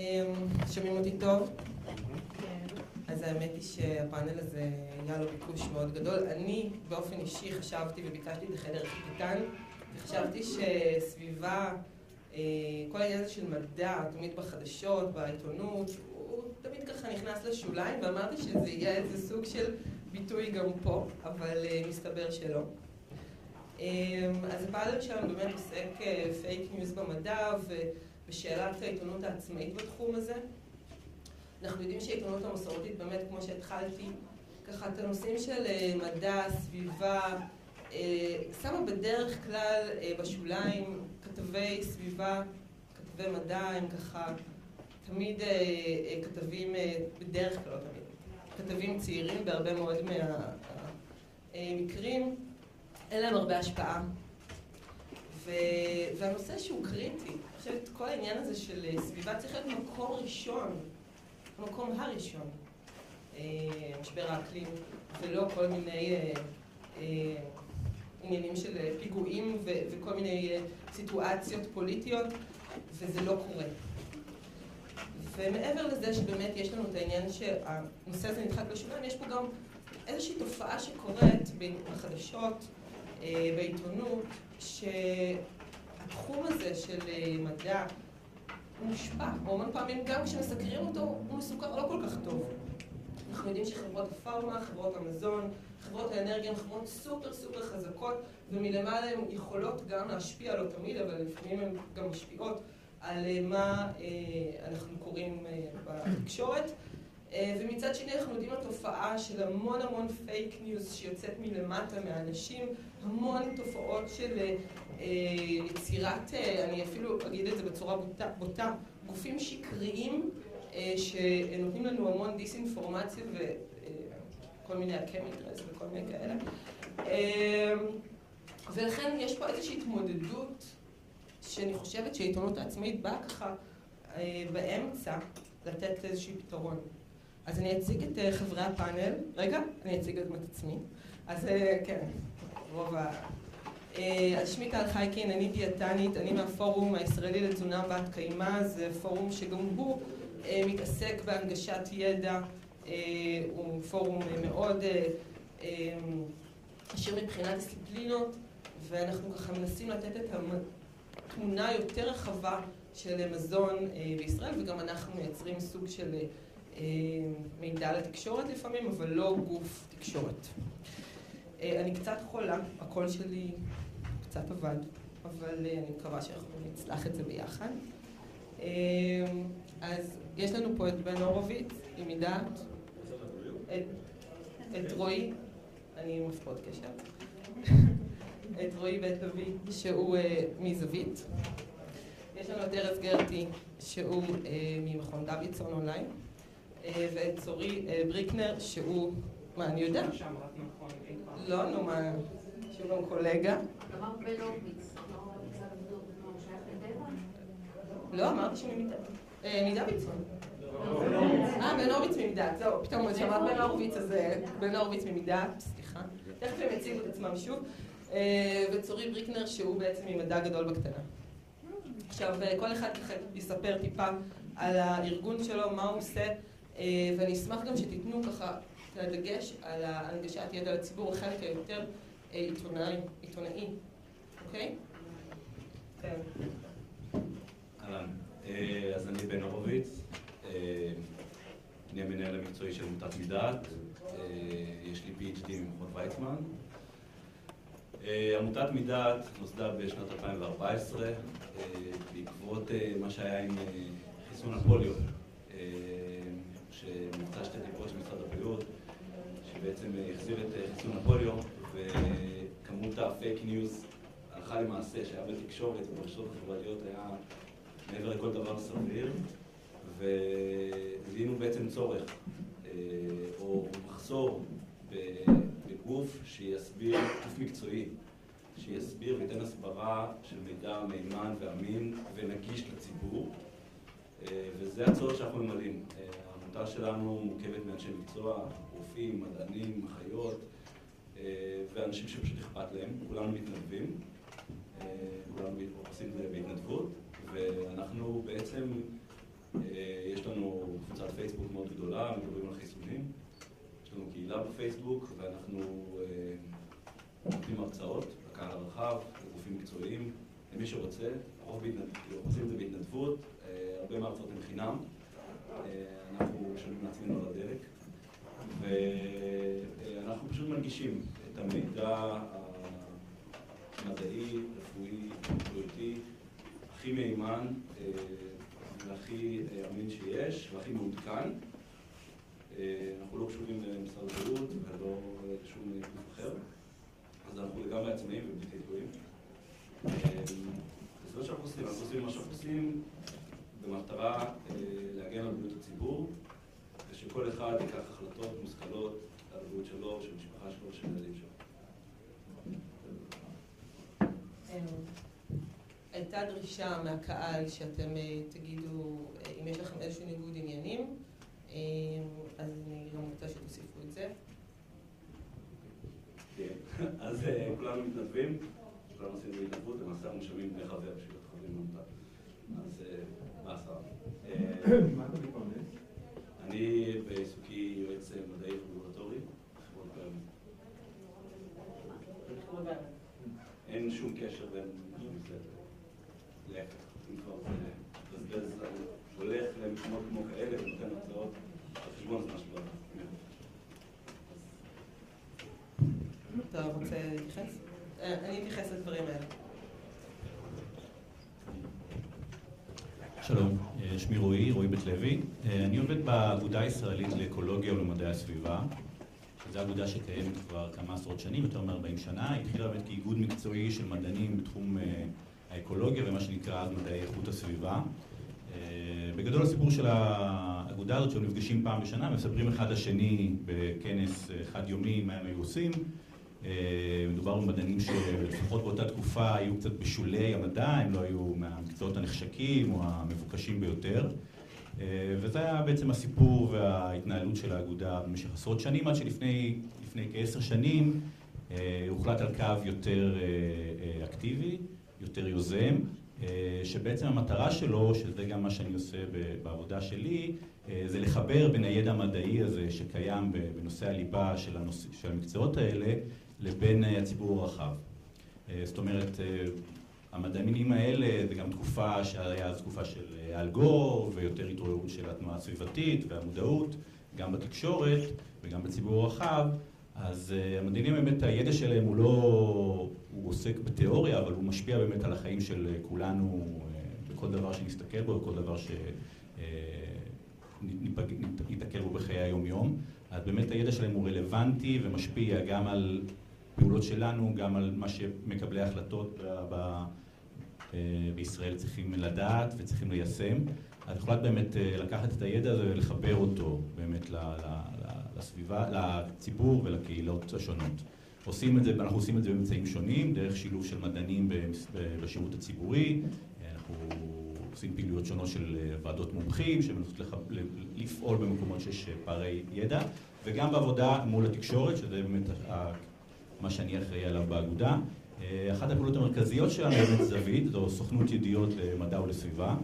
אמ, שומעים אותי טוב? אז האמת היא שהפאנל הזה היה לו ביקוש מאוד גדול. אני באופן אישי חשבתי וביקשתי את החדר הכי קטן, וחשבתי שסביבה, אה, כל העניין הזה של מדע, תמיד בחדשות, בעיתונות, הוא תמיד ככה נכנס לשוליים, ואמרתי שזה יהיה איזה סוג של ביטוי גם פה, אבל אה, מסתבר שלא. אמ, אז הפאנל שלנו באמת עוסק פייק אה, ניוז במדע ובשאלת העיתונות העצמאית בתחום הזה. אנחנו יודעים שהעיתונות המסורתית באמת, כמו שהתחלתי, ככה את הנושאים של אה, מדע, סביבה, אה, שמה בדרך כלל בשוליים כתבי סביבה, כתבי מדע, הם ככה תמיד כתבים, בדרך כלל לא תמיד, כתבים צעירים בהרבה מאוד מהמקרים. אין להם הרבה השפעה. והנושא שהוא קריטי, חושבת, כל העניין הזה של אה, סביבה צריך להיות מקום ראשון, המקום הראשון, אה, משבר האקלים, ולא כל מיני אה, עניינים של פיגועים. וכל מיני סיטואציות פוליטיות, וזה לא קורה. ומעבר לזה שבאמת יש לנו את העניין שהנושא הזה נדחק לשוליים, יש פה גם איזושהי תופעה שקורית בחדשות, בעיתונות, שהתחום הזה של אה, מדע מושפע, או המון פעמים גם כשמסקרים אותו הוא מסוכר לא כל כך טוב. אנחנו יודעים שחברות הפארמה, חברות המזון, חברות האנרגיה הן חברות סופר סופר חזקות ומלמעלה הן יכולות גם להשפיע, לא תמיד, אבל לפעמים הן גם משפיעות על אה, מה אנחנו קוראים בתקשורת. אה, ומצד שני אנחנו יודעים על תופעה של המון המון פייק ניוז שיוצאת מלמטה מאנשים, המון תופעות של אה, יצירת, אה, אני אפילו אגיד את זה בצורה בוטה, בוטה גופים שקריים שנותנים לנו המון דיסאינפורמציה וכל מיני הקמיטרס וכל מיני כאלה. ולכן יש פה איזושהי התמודדות שאני חושבת שהעיתונות העצמאית באה ככה באמצע לתת איזשהו פתרון. אז אני אציג את אה, חברי הפאנל. רגע, אני אציג גם את עצמי. אז אה, כן, רוב ה... אה, אז שמי טל חייקין, אני דיאטנית, אני מהפורום הישראלי לתזונה בת קיימא, זה פורום שגם הוא מתעסק בהנגשת ידע, הוא פורום מאוד עשיר מבחינת דיסציפלינות, ואנחנו ככה מנסים לתת את התמונה היותר רחבה של מזון בישראל, וגם אנחנו מייצרים סוג של מידע לתקשורת לפעמים, אבל לא גוף תקשורת. אה, אני קצת חולה, הקול שלי קצת עבד, אבל אה, אני מקווה שאנחנו נצלח את זה ביחד. אז יש לנו פה את בן הורוביץ, עם מדעת, את, את רועי, אני עם הפרעות קשר, את רועי בית לוי, שהוא מזווית. יש לנו את ארז גרטי, שהוא ממכון דוידסון אונליין. אה, ואת צורי אה, בריקנר, שהוא, מה, אני יודע? לא, נו, מה, שהוא גם קולגה. לא, אמרתי שהוא מדוידסון. אה, בן הורוביץ ממידת, זהו, פתאום שמעת בן הורוביץ, אז בן הורוביץ ממידת, סליחה. תכף הם יציגו את עצמם שוב. וצורי בריקנר, שהוא בעצם ממדע גדול בקטנה. עכשיו, כל אחד יספר טיפה על הארגון שלו, מה הוא עושה. אה, ואני אשמח גם שתיתנו ככה את הדגש על הנגשת ידע לציבור, החלק היותר אה, עיתונאי, עיתונאי, אוקיי? כן. אהלן, אה, אז אני בן הורוביץ, אני המנהל המקצועי של עמותת מדעת, יש לי PhD ממכון ויצמן. עמותת מדעת נוסדה בשנת 2014 בעקבות מה שהיה עם חיסון הפוליו. שמבצע שתי טיפות של משרד הבריאות, שבעצם החזיר את אה, חיסון הפוליו, וכמות הפייק ניוז הלכה למעשה, שהיה בתקשורת וברשתות החברתיות היה מעבר לכל דבר סביר, וזיהינו בעצם צורך, אה, או מחסור בגוף שיסביר, גוף מקצועי, שיסביר וייתן הסברה של מידע מהימן ואמין ונגיש לציבור, אה, וזה הצורך שאנחנו ממלאים. העמותה שלנו מורכבת מאנשי מקצוע, רופאים, מדענים, אחיות, אה, ואנשים שפשוט אכפת להם, כולנו מתנדבים, אה, כולנו עושים את זה בהתנדבות, ואנחנו בעצם אה, גדולה, מדברים על חיסונים. יש לנו קהילה בפייסבוק, ואנחנו נותנים הרצאות לקהל הרחב, לגופים מקצועיים, למי שרוצה, הרוב עושים את זה בהתנדבות, הרבה מההרצאות הן חינם, אנחנו משלמים לעצמנו על הדלק, ואנחנו פשוט מנגישים את המידע המדעי, רפואי, בריאותי, הכי מהימן והכי אמין שיש, והכי מעודכן. אנחנו לא קשורים למשרד הבריאות ולא לשום גוף אחר, אז אנחנו לגמרי עצמאים ובלתי תלויים. זה מה שאנחנו עושים, אנחנו עושים מה שאנחנו עושים במטרה להגן על בריאות הציבור ושכל אחד ייקח החלטות מושכלות על הבריאות שלו, של המשפחה שלו ושל הילדים שלו. הייתה דרישה מהקהל שאתם תגידו אם יש לכם איזשהו ניגוד עניינים, אז אני גם רוצה שתוסיפו את זה. כן, אז כולנו מתנדבים, כולנו עושים את זה בהתנדבות, למעשה אנחנו דמי חבר בשביל בעמותה. אז מה עשה? אני בעיסוקי יועץ מדעי רגולטורי בחברות קיימות. אין שום קשר בין זה להפך, אם כבר מבזבז, הולך למקומות כמו כאלה ונותן הרצאות על חשבון הזמן שלו. אתה רוצה להתייחס? אני אתייחס לדברים האלה. שלום, שמי רועי, רועי בית לוי. אני עובד באגודה הישראלית לאקולוגיה ולמדעי הסביבה. זו אגודה שקיימת כבר כמה עשרות שנים, יותר מ-40 שנה. היא התחילה באמת כאיגוד מקצועי של מדענים בתחום האקולוגיה ומה שנקרא אז מדעי איכות הסביבה. בגדול הסיפור של האגודה הזאת, שהם נפגשים פעם בשנה, מספרים אחד לשני בכנס חד יומי מה הם היו עושים. מדובר במדענים שלפחות באותה תקופה היו קצת בשולי המדע, הם לא היו מהמקצועות הנחשקים או המבוקשים ביותר. וזה היה בעצם הסיפור וההתנהלות של האגודה במשך עשרות שנים, עד שלפני כעשר שנים הוחלט על קו יותר אקטיבי, יותר יוזם, שבעצם המטרה שלו, שזה גם מה שאני עושה בעבודה שלי, זה לחבר בין הידע המדעי הזה שקיים בנושא הליבה של המקצועות האלה, לבין הציבור הרחב. זאת אומרת, המדענים האלה, זה גם תקופה שהיה אז תקופה של אל גור, ויותר התעוררות של התנועה הסביבתית והמודעות, גם בתקשורת וגם בציבור הרחב. אז המדענים באמת, הידע שלהם הוא לא, הוא עוסק בתיאוריה, אבל הוא משפיע באמת על החיים של כולנו, בכל דבר שנסתכל בו, בכל דבר שניתקל בו בחיי היום-יום. אז באמת הידע שלהם הוא רלוונטי ומשפיע גם על פעולות שלנו, גם על מה שמקבלי ההחלטות בישראל צריכים לדעת וצריכים ליישם. אז הוחלט באמת לקחת את הידע הזה ולחבר אותו באמת לסביבה, לציבור ולקהילות השונות. עושים את זה, אנחנו עושים את זה באמצעים שונים, דרך שילוב של מדענים בשירות הציבורי, אנחנו עושים פעילויות שונות של ועדות מומחים, שמנסות לפעול במקומות שיש פערי ידע, וגם בעבודה מול התקשורת, שזה באמת מה שאני אחראי עליו באגודה. אחת הפעולות המרכזיות שלנו היא זווית, זו סוכנות ידיעות למדע ולסביבה,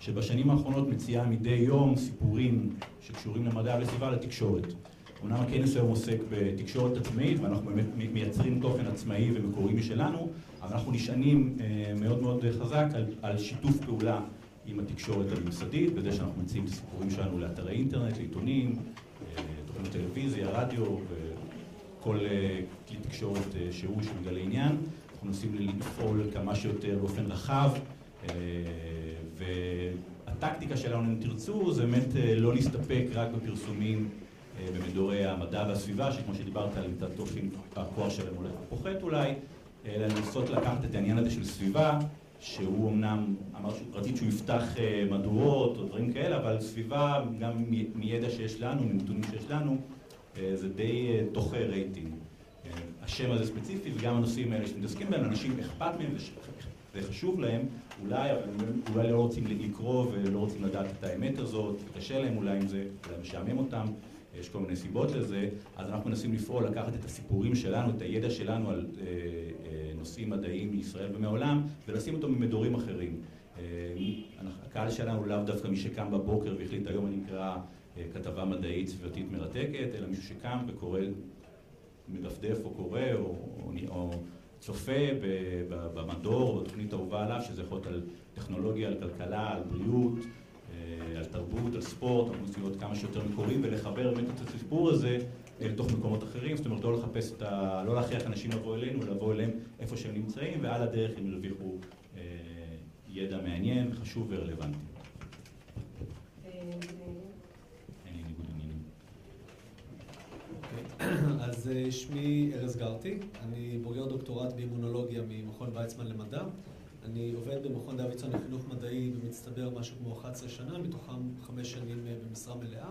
שבשנים האחרונות מציעה מדי יום סיפורים שקשורים למדע ולסביבה לתקשורת. אמנם הכנס היום עוסק בתקשורת עצמאית, ואנחנו באמת מייצרים תוכן עצמאי ומקורי משלנו, אבל אנחנו נשענים מאוד מאוד חזק על שיתוף פעולה עם התקשורת הממסדית, בזה שאנחנו מציעים את הסיפורים שלנו לאתרי אינטרנט, לעיתונים, תוכניות טלוויזיה, רדיו וכל כלי תקשורת שהוא שמגלה עניין. אנחנו מנסים לפעול כמה שיותר באופן רחב, והטקטיקה שלנו, אם תרצו, זה באמת לא להסתפק רק בפרסומים במדורי המדע והסביבה, שכמו שדיברת על מידת תוכן, הכוח שלהם הולך ופוחת אולי, אלא לנסות לקחת את העניין הזה של סביבה, שהוא אמנם, אמר שרציתי שהוא יפתח מהדורות או דברים כאלה, אבל סביבה, גם מידע שיש לנו, מנתונים שיש לנו, זה די דוחה רייטינג. השם הזה ספציפי וגם הנושאים האלה שמתעסקים בהם, אנשים אכפת מהם וחשוב להם, אולי, אולי לא רוצים לקרוא ולא רוצים לדעת את האמת הזאת, קשה להם אולי עם זה, אולי משעמם אותם, יש כל מיני סיבות לזה, אז אנחנו מנסים לפעול, לקחת את הסיפורים שלנו, את הידע שלנו על נושאים מדעיים מישראל ומהעולם, ולשים אותם במדורים אחרים. הקהל שלנו לאו דווקא מי שקם בבוקר והחליט היום אני אקרא כתבה מדעית סביבתית מרתקת, אלא מישהו שקם וקורא, מדפדף או קורא או, או, או צופה במדור או בתוכנית אהובה עליו, שזה יכול להיות על טכנולוגיה, על כלכלה, על בריאות, על תרבות, על ספורט, רוצים להיות כמה שיותר מקוריים ולחבר באמת את הסיפור הזה לתוך מקומות אחרים, זאת אומרת לא לחפש את ה... לא להכריח אנשים לבוא אלינו, לבוא אליהם איפה שהם נמצאים, ועל הדרך הם ירוויחו אה, ידע מעניין, חשוב ורלוונטי. אז אה, שמי ארז גרטי, אני בוגר דוקטורט באימונולוגיה ממכון ויצמן למדע. אני עובד במכון דוידסון לחינוך מדעי במצטבר משהו כמו 11 שנה, מתוכם חמש שנים אה, במשרה מלאה.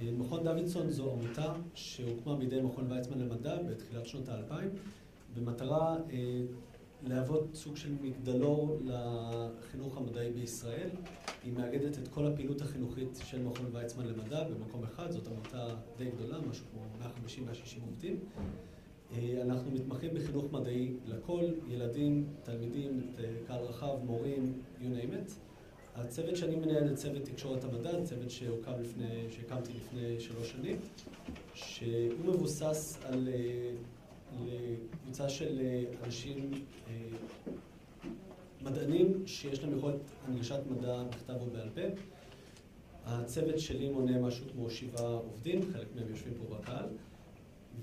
אה, מכון דוידסון זו עמותה שהוקמה בידי מכון ויצמן למדע בתחילת שנות האלפיים, במטרה להוות סוג של מגדלור לחינוך המדעי בישראל. היא מאגדת את כל הפעילות החינוכית של מכון ויצמן למדע במקום אחד, זאת עמותה די גדולה, משהו כמו 150-160 עובדים. אה, אנחנו מתמחים בחינוך מדעי לכל, ילדים, תלמידים, קהל רחב, מורים, you name it. הצוות שאני מנהל זה צוות תקשורת המדע, צוות שהוקם לפני, שהקמתי לפני שלוש שנים, שהוא מבוסס על, אה, קבוצה של אה, אנשים, מדענים שיש להם יכולת הנגשת מדע בכתב או בעל פה. הצוות שלי מונה משהו כמו שבעה עובדים, חלק מהם יושבים פה בקהל.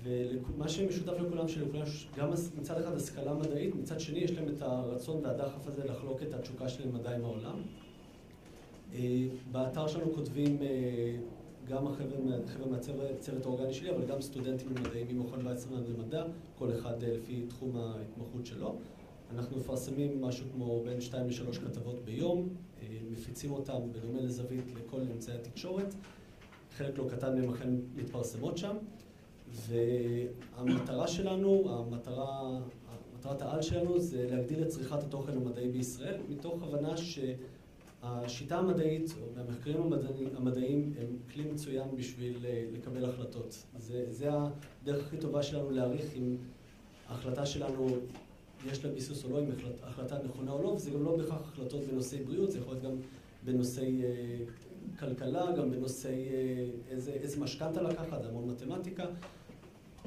ומה שמשותף לכולם, שלכולם יש גם מצד אחד השכלה מדעית, מצד שני יש להם את הרצון והדחף הזה לחלוק את התשוקה שלהם מדע עם העולם. אה, באתר שלנו כותבים אה, גם החבר'ה מהצוות האורגני שלי, אבל גם סטודנטים למדעים ממכון ויצמן למדע, כל אחד אה, לפי תחום ההתמחות שלו. אנחנו מפרסמים משהו כמו בין 2 ל-3 כתבות ביום, מפיצים אותם בדומה לזווית לכל אמצעי התקשורת. חלק לא קטן מהם אכן מתפרסמות שם. והמטרה שלנו, המטרה, מטרת העל שלנו זה להגדיל את צריכת התוכן המדעי בישראל, מתוך הבנה שהשיטה המדעית, או המחקרים המדעיים, המדעיים הם כלי מצוין בשביל אה, לקבל החלטות. זה, זה הדרך הכי טובה שלנו להעריך אם ההחלטה שלנו יש לה ביסוס או לא, אם החלטה נכונה או לא, וזה גם לא בהכרח החלטות בנושאי בריאות, זה יכול להיות גם בנושאי אה, כלכלה, גם בנושאי אה, איזה, איזה משכנתה לקחת, המון מתמטיקה.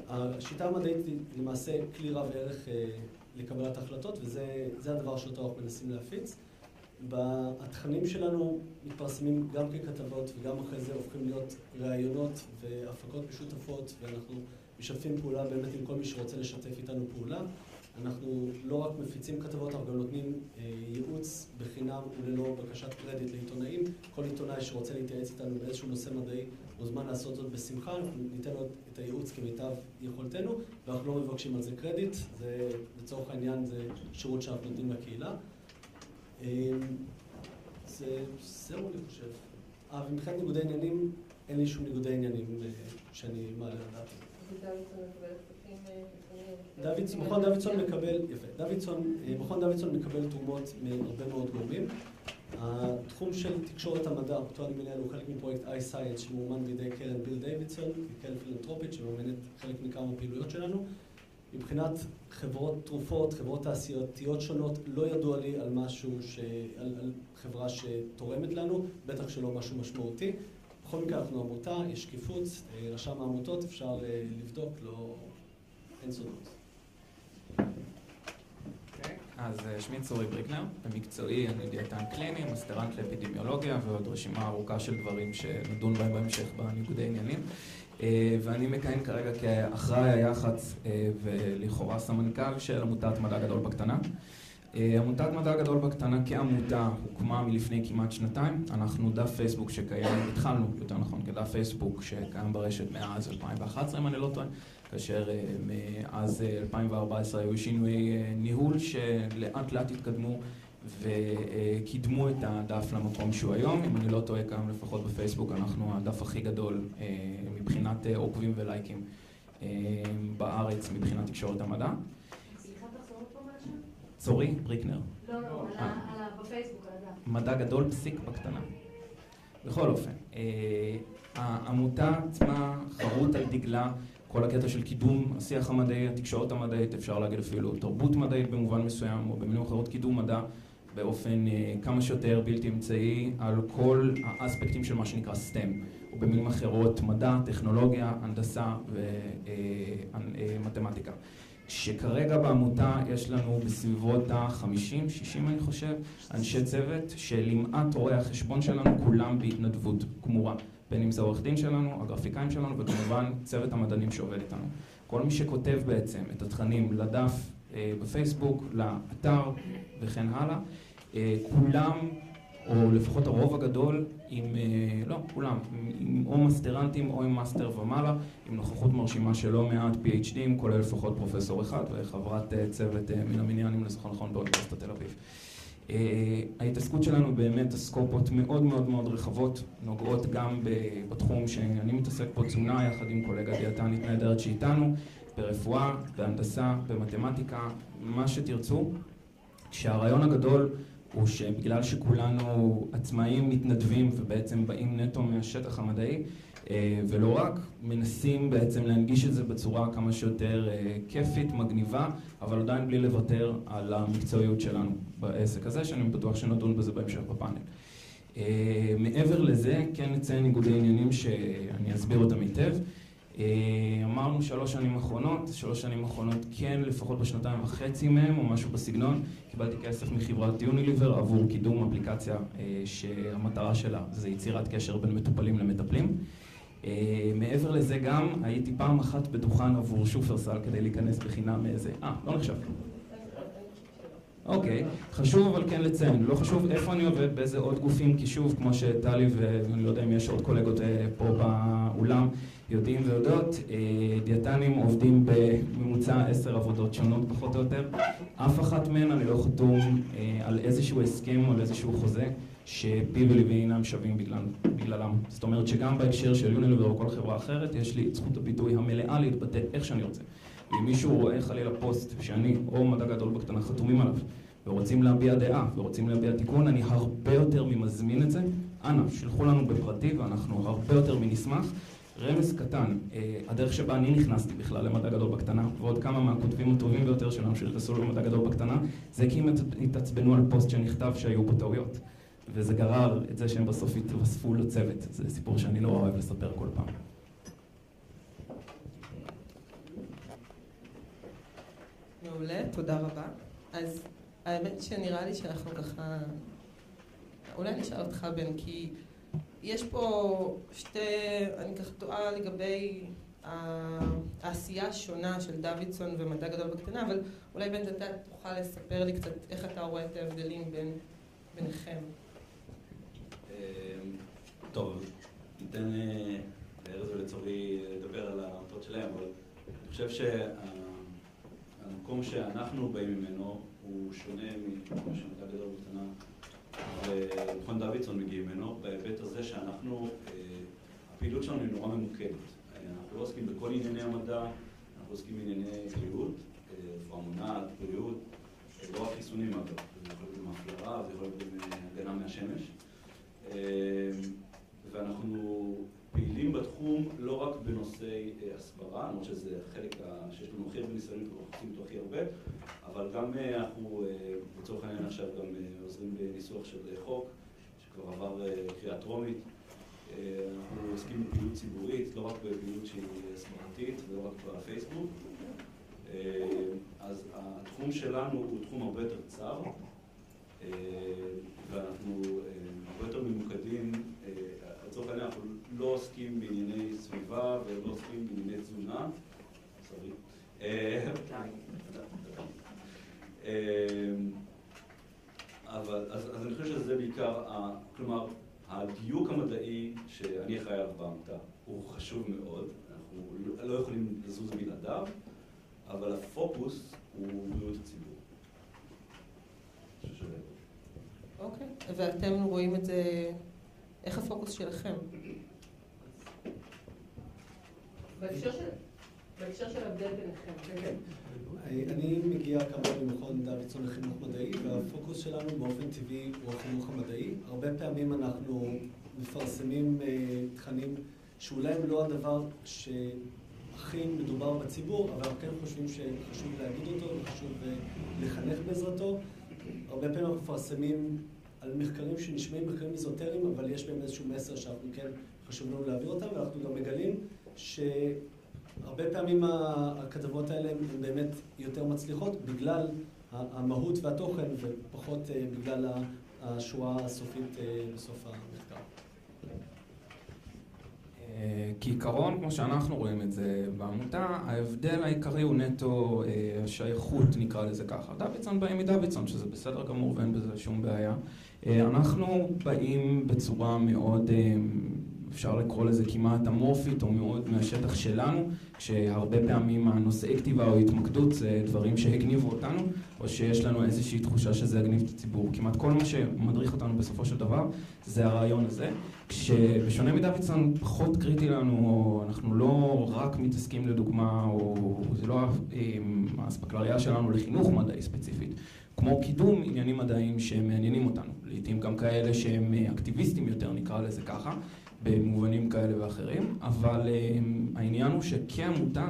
השיטה המדעית היא למעשה כלי רב ערך אה, לקבלת החלטות, וזה הדבר שאותו אנחנו מנסים להפיץ. התכנים שלנו מתפרסמים גם ככתבות וגם אחרי זה הופכים להיות ראיונות והפקות משותפות ואנחנו משתפים פעולה באמת עם כל מי שרוצה לשתף איתנו פעולה. אנחנו לא רק מפיצים כתבות, אנחנו גם נותנים אה, ייעוץ בחינם וללא בקשת קרדיט לעיתונאים. כל עיתונאי שרוצה להתייעץ איתנו באיזשהו נושא מדעי מוזמן לעשות זאת בשמחה, אנחנו ניתן לו את הייעוץ כמיטב יכולתנו, ואנחנו לא מבקשים על זה קרדיט, זה לצורך העניין זה שירות שאנחנו נותנים לקהילה. אה, זה זהו אני חושב. אה, ומבחינת ניגודי עניינים, אין לי שום ניגודי עניינים אה, שאני מעלה לדעתי. דוידסון, מכון דוידסון מקבל, יפה, דוידסון, אה, מכון דוידסון מקבל תרומות מהרבה מאוד גורמים. התחום של תקשורת המדע, אותו אני מנהל, הוא חלק מפרויקט iScience שמאומן בידי קרן ביל דיווידסון, קרן פילנטרופית שמאמנת חלק מכמה פעילויות שלנו. מבחינת חברות תרופות, חברות תעשייתיות שונות, לא ידוע לי על משהו, ש... על, על חברה שתורמת לנו, בטח שלא משהו משמעותי. בכל מקרה אנחנו עמותה, יש שקיפות, אה, רשם העמותות, אפשר אה, לבדוק, לא... אין סודות. אוקיי, אז אה, שמי צורי בריקנר, במקצועי אני דיאטן קליני, מסטרנט לאפידמיולוגיה ועוד רשימה ארוכה של דברים שנדון בהם בהמשך בניגודי עניינים. ואני מכהן כרגע כאחראי היח"צ ולכאורה סמנכ"ל של עמותת מדע גדול בקטנה. אה, עמותת מדע גדול בקטנה כעמותה הוקמה מלפני כמעט שנתיים. אנחנו דף פייסבוק שקיים, התחלנו יותר נכון כדף פייסבוק שקיים ברשת מאז 2011 אם אני לא טועה, כאשר אה, מאז 2014 אה, היו שינויי ניהול שלאט לאט התקדמו וקידמו את הדף למקום שהוא היום. אם אני לא טועה, כיום לפחות בפייסבוק אנחנו הדף הכי גדול מבחינת עוקבים ולייקים בארץ מבחינת תקשורת המדע. צורי בריקנר. לא, לא, בפייסבוק, על הדף. מדע גדול פסיק בקטנה. בכל אופן, אה, העמותה עצמה חרוט על דגלה כל הקטע של קידום השיח המדעי, התקשורת המדעית, אפשר להגיד אפילו תרבות מדעית במובן מסוים, או במילים אחרות קידום מדע, באופן אה, כמה שיותר בלתי אמצעי על כל האספקטים של מה שנקרא STEM, או במילים אחרות מדע, טכנולוגיה, הנדסה ומתמטיקה. שכרגע בעמותה יש לנו בסביבות ה-50-60 אני חושב, אנשי צוות שלמעט רואי החשבון שלנו כולם בהתנדבות גמורה. בין אם זה העורך דין שלנו, הגרפיקאים שלנו וכמובן צוות המדענים שעובד איתנו. כל מי שכותב בעצם את התכנים לדף אה, בפייסבוק, לאתר וכן הלאה, אה, כולם, או לפחות הרוב הגדול, עם, אה, לא, כולם, עם או מסטרנטים או עם מאסטר ומעלה, עם נוכחות מרשימה של לא מעט PhD ים, כולל לפחות פרופסור אחד וחברת צוות מן המניין, אם לזכור נכון, באוניברסיטת תל אביב. ההתעסקות שלנו באמת הסקופות מאוד מאוד מאוד רחבות, נוגעות גם בתחום שאני מתעסק בו, תזונה, יחד עם קולגה דיאטנית נהדרת שאיתנו, ברפואה, בהנדסה, במתמטיקה, מה שתרצו. כשהרעיון הגדול הוא שבגלל שכולנו עצמאים מתנדבים ובעצם באים נטו מהשטח המדעי אה, ולא רק, מנסים בעצם להנגיש את זה בצורה כמה שיותר אה, כיפית, מגניבה, אבל עדיין בלי לוותר על המקצועיות שלנו בעסק הזה, שאני בטוח שנדון בזה בהמשך בפאנל. אה, מעבר לזה, כן נציין ניגודי עניינים שאני אסביר אותם היטב. אמרנו שלוש שנים אחרונות, שלוש שנים אחרונות כן, לפחות בשנתיים וחצי מהם או משהו בסגנון, קיבלתי כסף מחברת יוניליבר עבור קידום אפליקציה שהמטרה שלה זה יצירת קשר בין מטופלים למטפלים. אה, מעבר לזה גם הייתי פעם אחת בדוכן עבור שופרסל כדי להיכנס בחינם מאיזה... אה, לא נחשב. אוקיי, חשוב אבל כן לציין, לא חשוב איפה אני עובד, באיזה עוד גופים, כי שוב, כמו שטלי ואני לא יודע אם יש עוד קולגות אה, פה באולם יודעים ויודעות, אה, דיאטנים עובדים בממוצע עשר עבודות שונות פחות או יותר. אף אחת מהן אני לא חתום על איזשהו הסכם או על איזשהו חוזה. שפי וליבי אינם שווים בגלל, בגללם. זאת אומרת שגם בהקשר של יוניליבר או כל חברה אחרת, יש לי את זכות הביטוי המלאה להתבטא איך שאני רוצה. אם מישהו רואה חלילה פוסט שאני או מדע גדול בקטנה חתומים עליו, ורוצים להביע דעה, ורוצים להביע תיקון, אני הרבה יותר ממזמין את זה. אנא, שלחו לנו בפרטי ואנחנו הרבה יותר מנשמח. רמז קטן, אה, הדרך שבה אני נכנסתי בכלל למדע גדול בקטנה, ועוד כמה מהכותבים הטובים ביותר שלנו שנכנסו למדע גדול בקטנה, זה כי הם התעצבנו על פוסט שנכתב שהיו בו טעויות. וזה גרר את זה שהם בסוף התווספו לצוות. זה סיפור שאני לא אוהב לספר כל פעם. מעולה, תודה רבה. אז האמת שנראה לי שאנחנו ככה... אולי אני אשאל אותך, בן, כי יש פה שתי... אני ככה טועה לגבי העשייה השונה של דוידסון ומדע גדול בקטנה, אבל אולי בן, אתה תוכל לספר לי קצת איך אתה רואה את ההבדלים בין, ביניכם. אמ, טוב, ניתן אה, לארז ולצורי לדבר על המטרות שלהם, אבל אני חושב שהמקום שאנחנו באים ממנו הוא שונה ממה שמדע גדול בקטנה ומכון דוידסון מגיעים ממנו, בהיבט הזה שאנחנו, אה, הפעילות שלנו היא נורא ממוקדת. אנחנו לא עוסקים בכל ענייני המדע, אנחנו עוסקים בענייני בריאות, אה, רפואה מונעת, בריאות, לא רק חיסונים אגב, זה יכול להיות גם הפלרה, זה יכול להיות גם הגנה מהשמש. ואנחנו פעילים בתחום לא רק בנושאי אה, הסברה, למרות שזה החלק שיש לנו הכי הרבה ניסיון ואנחנו עושים איתו הכי הרבה, אבל גם אה, אנחנו אה, לצורך העניין עכשיו גם עוזרים בניסוח של חוק שכבר עבר קריאה טרומית. אנחנו עוסקים בפעילות ציבורית, לא רק בפעילות שהיא הסברתית ולא רק בפייסבוק. אז התחום שלנו הוא תחום הרבה יותר צר. ואנחנו הרבה יותר ממוקדים, לצורך העניין אנחנו לא עוסקים בענייני סביבה ולא עוסקים בענייני תזונה, סורי. אה, אבל, אז, אז אני חושב שזה בעיקר, כלומר, הדיוק המדעי שאני אחראי עליו בעמותה הוא חשוב מאוד, אנחנו לא יכולים לזוז בלעדיו, אבל הפוקוס הוא בריאות הציבור. אוקיי, ואתם רואים את זה, איך הפוקוס שלכם? בהקשר של ההבדל ביניכם. כן, כן. אני מגיע כמובן ממכון דוידסון לחינוך מדעי, והפוקוס שלנו באופן טבעי הוא החינוך המדעי. הרבה פעמים אנחנו מפרסמים אה, תכנים שאולי הם לא הדבר שהכי מדובר בציבור, אבל אנחנו כן חושבים שחשוב להגיד אותו וחשוב אה, לחנך בעזרתו. הרבה פעמים אנחנו מפרסמים על מחקרים שנשמעים מחקרים איזוטריים, אבל יש בהם איזשהו מסר שאנחנו כן חשוב לנו להעביר אותם, ואנחנו גם מגלים שהרבה פעמים הכתבות האלה הן באמת יותר מצליחות בגלל המהות והתוכן ופחות אה, בגלל השורה הסופית אה, בסוף המחקר. אה, כעיקרון, כמו שאנחנו רואים את זה בעמותה, ההבדל העיקרי הוא נטו השייכות, נקרא לזה ככה. דוידסון באים מדוידסון, שזה בסדר גמור ואין בזה שום בעיה. אנחנו באים בצורה מאוד אפשר לקרוא לזה כמעט אמורפית או מאוד מהשטח שלנו, כשהרבה פעמים הנושאי כתיבה או התמקדות זה דברים שהגניבו אותנו, או שיש לנו איזושהי תחושה שזה יגניב את הציבור. כמעט כל מה שמדריך אותנו בסופו של דבר זה הרעיון הזה, כשבשונה מדוידסון פחות קריטי לנו, או אנחנו לא רק מתעסקים לדוגמה, או זה לא האספקלריה שלנו לחינוך מדעי ספציפית. כמו קידום עניינים מדעיים שהם מעניינים אותנו, לעיתים גם כאלה שהם אקטיביסטים יותר, נקרא לזה ככה, במובנים כאלה ואחרים, אבל um, העניין הוא שכעמותה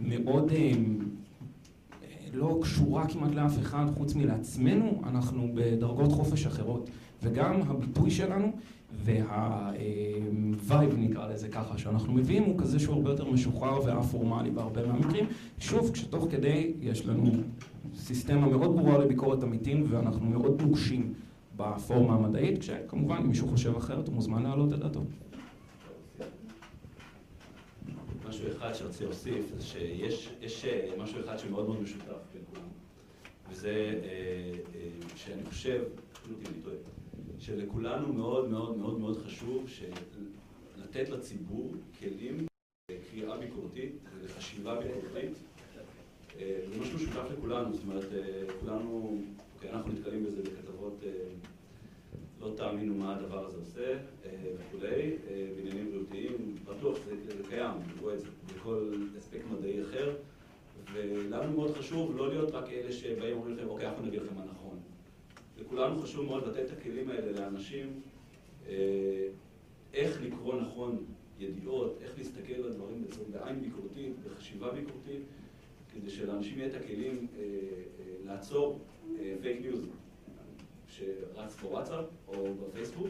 מאוד um, לא קשורה כמעט לאף אחד חוץ מלעצמנו, אנחנו בדרגות חופש אחרות. וגם הביטוי שלנו והווייב נקרא לזה ככה, שאנחנו מביאים הוא כזה שהוא הרבה יותר משוחרר ואפורמלי בהרבה מהמקרים. שוב, כשתוך כדי יש לנו סיסטמה מאוד ברורה לביקורת עמיתים ואנחנו מאוד נוגשים בפורמה המדעית, כשכמובן אם מישהו חושב אחרת הוא מוזמן להעלות את דעתו. משהו אחד שרציתי להוסיף, זה שיש אה, משהו אחד שמאוד מאוד משותף בין כולם, וזה אה, אה, שאני חושב, אפילו אותי אני טועה, שלכולנו מאוד מאוד מאוד מאוד חשוב לתת לציבור כלים לקריאה ביקורתית ולחשיבה ביקורתית. זה משהו משותף לכולנו, זאת אומרת, כולנו, אוקיי, אנחנו נתקלים בזה בכתבות לא תאמינו מה הדבר הזה עושה אה, וכולי, אה, בעניינים בריאותיים, בטוח זה קיים, בכל אספקט מדעי אחר, ולנו מאוד חשוב לא להיות רק אלה שבאים ואומרים לכם, אוקיי, אנחנו נגיד לכם מה נכון. לכולנו חשוב מאוד לתת את הכלים האלה לאנשים, אה, איך לקרוא נכון ידיעות, איך להסתכל על דברים בעין ביקורתית, בחשיבה ביקורתית, כדי שלאנשים יהיה את הכלים לעצור פייק ניוז. שרץ בוואטסאפ או בפייסבוק,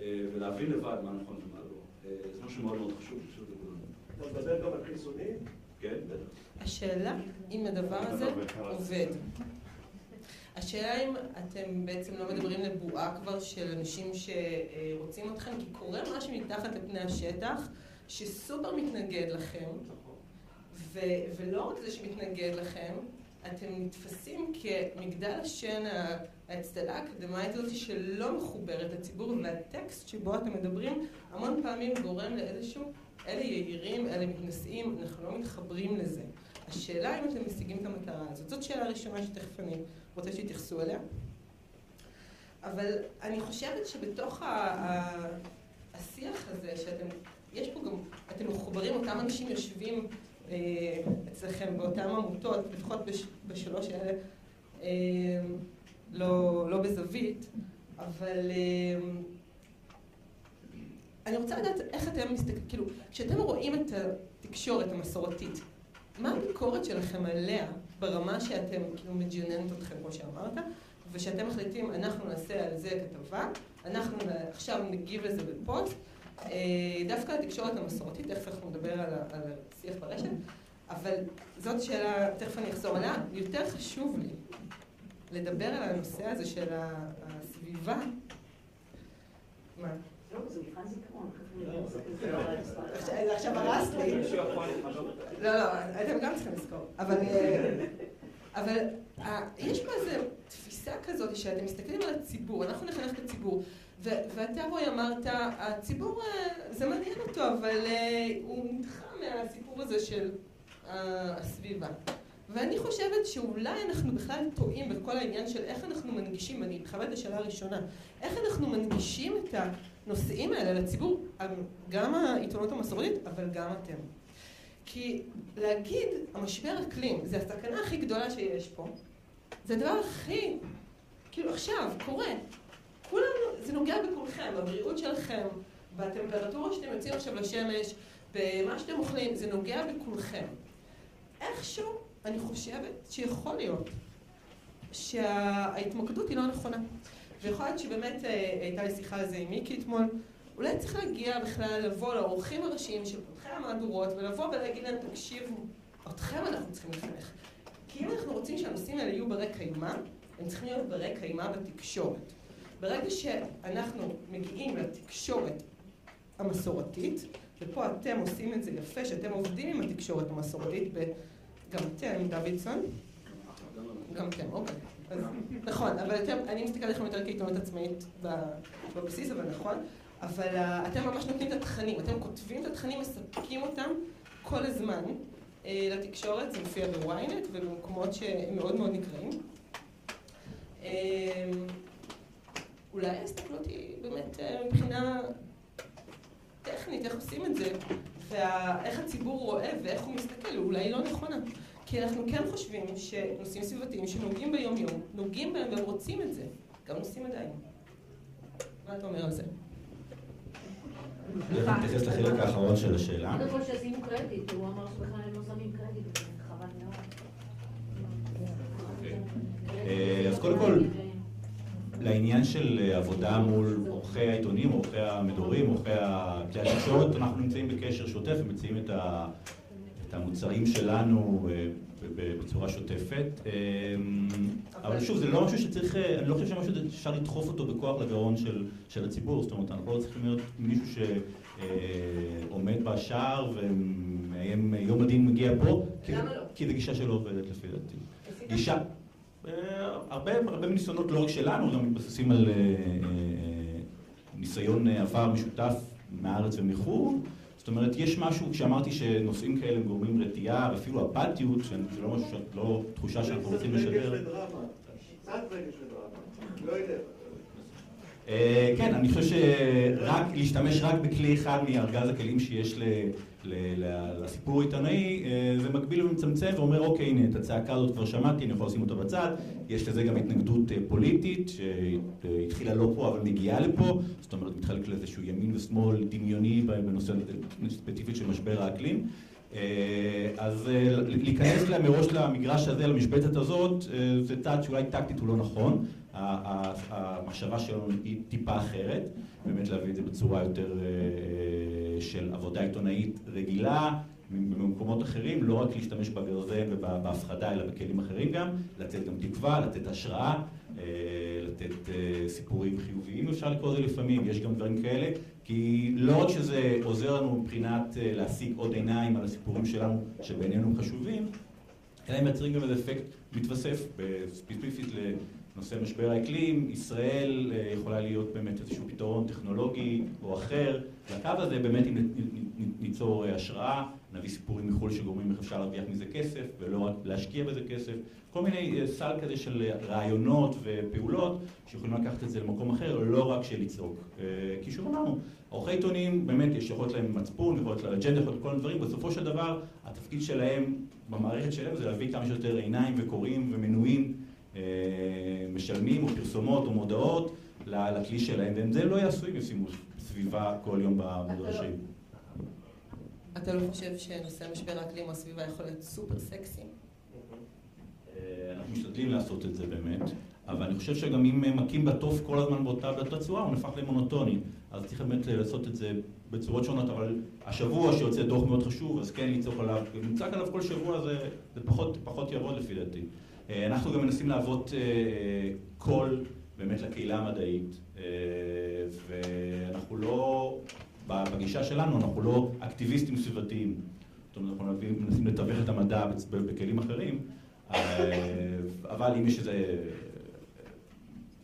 אה, ולהבין לבד מה נכון ומה לא. אה, זה משהו מאוד מאוד חשוב, פשוט לכולנו. אתה מדבר גם על חיסונים? כן, בטח. השאלה אם הדבר הזה עובד. השאלה אם אתם בעצם לא מדברים לבועה כבר של אנשים שרוצים אתכם, כי קורה משהו מתחת לפני השטח שסופר מתנגד לכם, ולא רק זה שמתנגד לכם, אתם נתפסים כמגדל השן האצטלה האקדמית הזאת שלא מחוברת לציבור, והטקסט שבו אתם מדברים המון פעמים גורם לאיזשהו, אלה יהירים, אלה מתנשאים, אנחנו לא מתחברים לזה. השאלה אם אתם משיגים את המטרה הזאת. זאת שאלה ראשונה שתכף אני רוצה שיתייחסו אליה. אבל אני חושבת שבתוך השיח הזה, שאתם, יש פה גם, אתם מחוברים, אותם אנשים יושבים אה, אצלכם באותן עמותות, לפחות בשלוש האלה, אה, לא, לא בזווית, אבל אה, אני רוצה לדעת איך אתם מסתכלים, כאילו, כשאתם רואים את התקשורת המסורתית, מה הביקורת שלכם עליה ברמה שאתם, כאילו, מג'ננת אתכם, כמו שאמרת, ושאתם מחליטים, אנחנו נעשה על זה כתבה, אנחנו עכשיו נגיב לזה בפוסט, אה, דווקא התקשורת המסורתית, תכף אנחנו נדבר על השיח ברשת, אבל זאת שאלה, תכף אני אחזור עליה, יותר חשוב לי לדבר על הנושא הזה של הסביבה. מה? לא, זה מבחן זיכרון. עכשיו הרסת לי. לא, לא, אתם גם צריכים לזכור. אבל אה, אה, יש פה איזו תפיסה כזאת שאתם מסתכלים על הציבור, אנחנו נחנך את הציבור. ואתה רועי אמרת, הציבור, אה, זה מעניין אותו, אבל הוא נדחה מהסיפור הזה של הסביבה. ואני חושבת שאולי אנחנו בכלל טועים בכל העניין של איך אנחנו מנגישים, אני מתחברת לשאלה הראשונה, איך אנחנו מנגישים את הנושאים האלה לציבור, גם העיתונות המסורתית, אבל גם אתם. כי להגיד, המשבר אקלים, זה הסכנה הכי גדולה שיש פה, זה הדבר הכי, כאילו עכשיו, קורה. כולנו, זה נוגע בכולכם, בבריאות שלכם, בטמפרטורה שאתם יוצאים עכשיו לשמש, במה שאתם אוכלים, זה נוגע בכולכם. איכשהו אני חושבת שיכול להיות שההתמקדות היא לא נכונה. ויכול להיות שבאמת אה, הייתה לי שיחה על זה עם מיקי אתמול, אולי צריך להגיע בכלל, לבוא לאורחים הראשיים של פותחי המהדורות, ולבוא ולהגיד להם, תקשיבו, אתכם אנחנו צריכים לחנך. כי אם אנחנו רוצים שהנושאים האלה יהיו ברי קיימא, הם צריכים להיות ברי קיימא בתקשורת. ברגע שאנחנו מגיעים לתקשורת המסורתית, ופה אתם עושים את זה יפה, שאתם עובדים עם התקשורת המסורתית, גם אתם, דוידסון, גם אתם, אוקיי. נכון, אבל אתם, אני מסתכלת עליכם יותר כעיתונות עצמאית בבסיס, אבל נכון. אבל uh, אתם ממש נותנים את התכנים, אתם כותבים את התכנים, מספקים אותם כל הזמן uh, לתקשורת, זה מופיע בוויינט ובמקומות שהם מאוד מאוד נקראים. Uh, אולי ההסתכלות היא באמת מבחינה טכנית, איך עושים את זה, ואיך הציבור רואה ואיך הוא מסתכל, אולי לא נכונה. כי אנחנו כן חושבים שנושאים סביבתיים שנוגעים ביום-יום, נוגעים בהם והם רוצים את זה, גם נושאים עדיין. מה אתה אומר על זה? איך נתייחס לחלק האחרון של השאלה? קודם כל שעשינו קרדיט, הוא אמר שבכלל הם לא שמים קרדיט, חבל מאוד. אוקיי. אה, אז קודם כל, לעניין של אה, עבודה מול עורכי העיתונים, עורכי המדורים, עורכי כלי התקשורת, אנחנו נמצאים בקשר שוטף ומציעים את המוצרים שלנו אה, בצורה שוטפת. אבל שוב, זה לא משהו שצריך, אני לא חושב שמשהו שאפשר לדחוף אותו בכוח לגרון של, של הציבור, זאת אומרת, אנחנו לא צריכים להיות מישהו שעומד בשער ומאיים, יום הדין מגיע פה, למה לא? כי זו גישה שלא עובדת לפי דעתי. גישה, הרבה, הרבה ניסיונות לא רק שלנו, גם מתבססים על ניסיון עבר משותף מהארץ ומחו"ל. זאת אומרת, יש משהו, כשאמרתי שנושאים כאלה גורמים רתיעה, ואפילו אפתיות, שזה לא משהו, לא תחושה שאנחנו רוצים לשדר. לא. כן, אני חושב שרק, להשתמש רק בכלי אחד מארגז הכלים שיש לסיפור עיתונאי, אה, זה מקביל ומצמצם ואומר, אוקיי, הנה, את הצעקה הזאת כבר שמעתי, אני יכול לשים אותה בצד. יש לזה גם התנגדות אה, פוליטית, שהתחילה לא פה אבל מגיעה לפה, זאת אומרת, מתחלק לאיזשהו ימין ושמאל דמיוני בנושא ספציפית של משבר האקלים. אה, אז להיכנס מראש למגרש הזה, למשבצת הזאת, זה צעד שאולי טקטית הוא לא נכון. המחשבה שלנו היא טיפה אחרת, באמת להביא את זה בצורה יותר של עבודה עיתונאית רגילה במקומות אחרים, לא רק להשתמש בגרזן ובהפחדה, אלא בכלים אחרים גם, לתת גם תקווה, לתת השראה, לתת סיפורים חיוביים, אפשר לקרוא לזה לפעמים, יש גם דברים כאלה, כי לא רק שזה עוזר לנו מבחינת להשיג עוד עיניים על הסיפורים שלנו, שבעינינו חשובים, אלא הם מייצרים גם איזה אפקט מתווסף, ספציפית נושא משבר האקלים, ישראל יכולה להיות באמת איזשהו פתרון טכנולוגי או אחר. לקו הזה באמת אם ניצור השראה, נביא סיפורים מחו"ל שגורמים איך אפשר להרוויח מזה כסף, ולא רק להשקיע בזה כסף. כל מיני סל כזה של רעיונות ופעולות שיכולים לקחת את זה למקום אחר, לא רק של לצעוק. כי שוב אמרנו, עורכי עיתונים, באמת יש יכולת להם מצפון, יכולת לאג'נדה, יכולת כל הדברים, בסופו של דבר התפקיד שלהם במערכת שלהם זה להביא כמה שיותר עיניים וקוראים ומנויים משלמים או פרסומות או מודעות לכלי שלהם, והם זה לא יעשו אם ישימו סביבה כל יום במדרשים. אתה לא חושב שנושא משבר האקלים או הסביבה יכול להיות סופר סקסי? אנחנו משתדלים לעשות את זה באמת, אבל אני חושב שגם אם מכים בתוף כל הזמן באותה צורה, הוא נהפך למונוטוני. אז צריך באמת לעשות את זה בצורות שונות, אבל השבוע שיוצא דוח מאוד חשוב, אז כן לצעוק עליו, נצעק עליו כל שבוע זה, זה פחות, פחות יעבוד לפי דעתי. אנחנו גם מנסים להוות קול באמת לקהילה המדעית, ואנחנו לא, בגישה שלנו, אנחנו לא אקטיביסטים סביבתיים. זאת אומרת, אנחנו מנסים לתווך את המדע בכלים אחרים, אבל אם יש איזה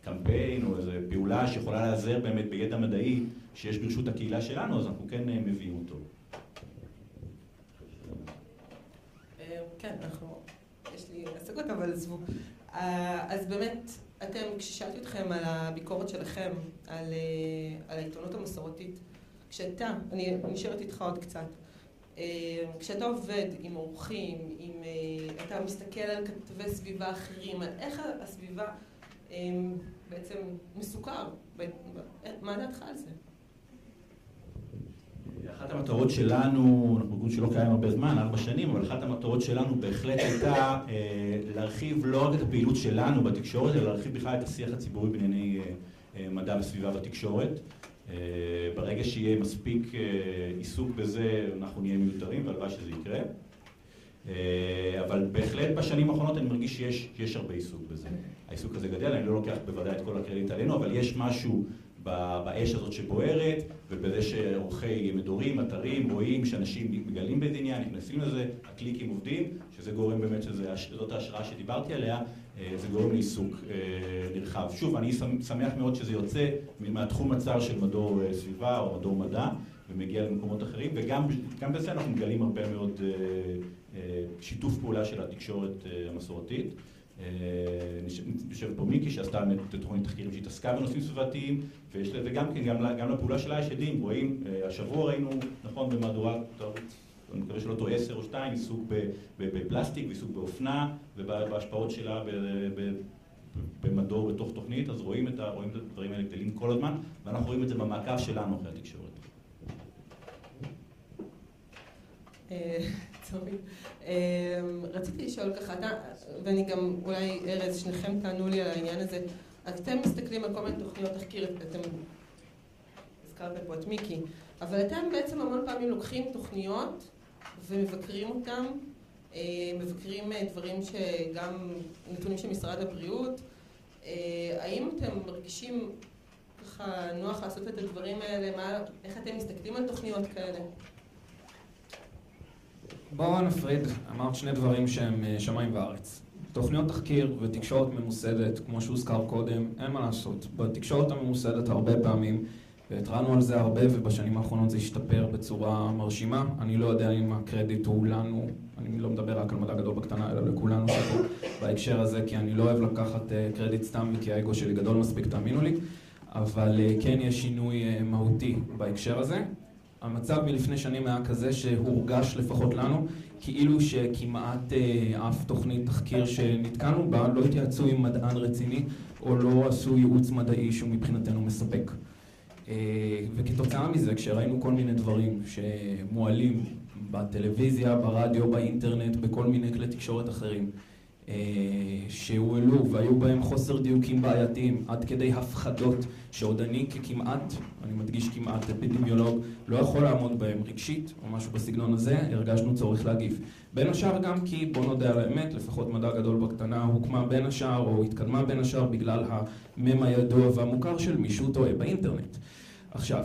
קמפיין או איזו פעולה שיכולה להיעזר באמת בידע מדעי שיש ברשות הקהילה שלנו, אז אנחנו כן מביאים אותו. כן, אנחנו... השגות, אבל עזבו. אז באמת, אתם, כששאלתי אתכם על הביקורת שלכם, על, על העיתונות המסורתית, כשאתה, אני נשארת איתך עוד קצת, כשאתה עובד עם אורחים, עם, אתה מסתכל על כתבי סביבה אחרים, על איך הסביבה בעצם מסוכר, מה דעתך על זה? אחת המטרות שלנו, אנחנו ארגון שלא קיים הרבה זמן, ארבע שנים, אבל אחת המטרות שלנו בהחלט הייתה אה, להרחיב לא רק את הפעילות שלנו בתקשורת, אלא להרחיב בכלל את השיח הציבורי בענייני אה, אה, מדע וסביבה בתקשורת. ברגע שיהיה מספיק עיסוק בזה, אנחנו נהיה מיותרים, והלוואי שזה יקרה. אבל בהחלט בשנים האחרונות אני מרגיש שיש, שיש הרבה עיסוק בזה. העיסוק הזה גדל, אני לא לוקח בוודאי את כל הקרדיט עלינו, אבל יש משהו באש הזאת שבוערת, ובזה שעורכי מדורים, אתרים, רואים שאנשים מגלים באיזה עניין, נכנסים לזה, הקליקים עובדים, שזה גורם באמת, שזאת ההשראה שדיברתי עליה, אה, זה גורם לעיסוק אה, נרחב. שוב, אני שמח מאוד שזה יוצא מהתחום הצר של מדור אה, סביבה או מדור מדע, ומגיע למקומות אחרים, וגם בזה אנחנו מגלים הרבה מאוד שיתוף פעולה של התקשורת המסורתית. יושב פה מיקי שעשתה תוכנית תחקירים שהתעסקה בנושאים סביבתיים וגם כן, גם לפעולה שלה יש עדים, רואים, השבוע ראינו, נכון, במהדורת אני מקווה שלא טועה עשר או שתיים, עיסוק בפלסטיק ועיסוק באופנה ובהשפעות שלה במדור בתוך תוכנית, אז רואים את הדברים האלה גדלים כל הזמן ואנחנו רואים את זה במעקב שלנו אחרי התקשורת. אמ, רציתי לשאול ככה, אתה, ואני גם, אולי ארז, שניכם תענו לי על העניין הזה, אתם מסתכלים על כל מיני תוכניות תחקיר, אתם הזכרתם פה את מיקי, אבל אתם בעצם המון פעמים לוקחים תוכניות ומבקרים אותם, אה, מבקרים אה, דברים שגם נתונים של משרד הבריאות, אה, האם אתם מרגישים ככה נוח לעשות את הדברים האלה, מה, איך אתם מסתכלים על תוכניות כאלה? בואו נפריד, אמרת שני דברים שהם אה, שמיים וארץ. תוכניות תחקיר ותקשורת ממוסדת, כמו שהוזכר קודם, אין מה לעשות. בתקשורת הממוסדת הרבה פעמים, והתרענו על זה הרבה, ובשנים האחרונות זה השתפר בצורה מרשימה. אני לא יודע אם הקרדיט הוא לנו, אני לא מדבר רק על מדע גדול בקטנה, אלא לכולנו שפה בהקשר הזה, כי אני לא אוהב לקחת אה, קרדיט סתם, כי האגו שלי גדול מספיק, תאמינו לי. אבל אה, כן יש שינוי מהותי בהקשר הזה. המצב מלפני שנים היה כזה שהורגש לפחות לנו כאילו שכמעט אה, אף תוכנית תחקיר שנתקלנו בה לא התייעצו עם מדען רציני או לא עשו ייעוץ מדעי שהוא מבחינתנו מספק. אה, וכתוצאה מזה כשראינו כל מיני דברים שמועלים בטלוויזיה, ברדיו, באינטרנט, בכל מיני כלי תקשורת אחרים שהועלו והיו בהם חוסר דיוקים בעייתיים עד כדי הפחדות שעוד אני ככמעט, אני מדגיש כמעט אפידמיולוג, לא יכול לעמוד בהם רגשית או משהו בסגנון הזה, הרגשנו צורך להגיב. בין השאר גם כי, בוא נודה על האמת, לפחות מדע גדול בקטנה הוקמה בין השאר או התקדמה בין השאר בגלל המם הידוע והמוכר של מישהו טועה באינטרנט. עכשיו,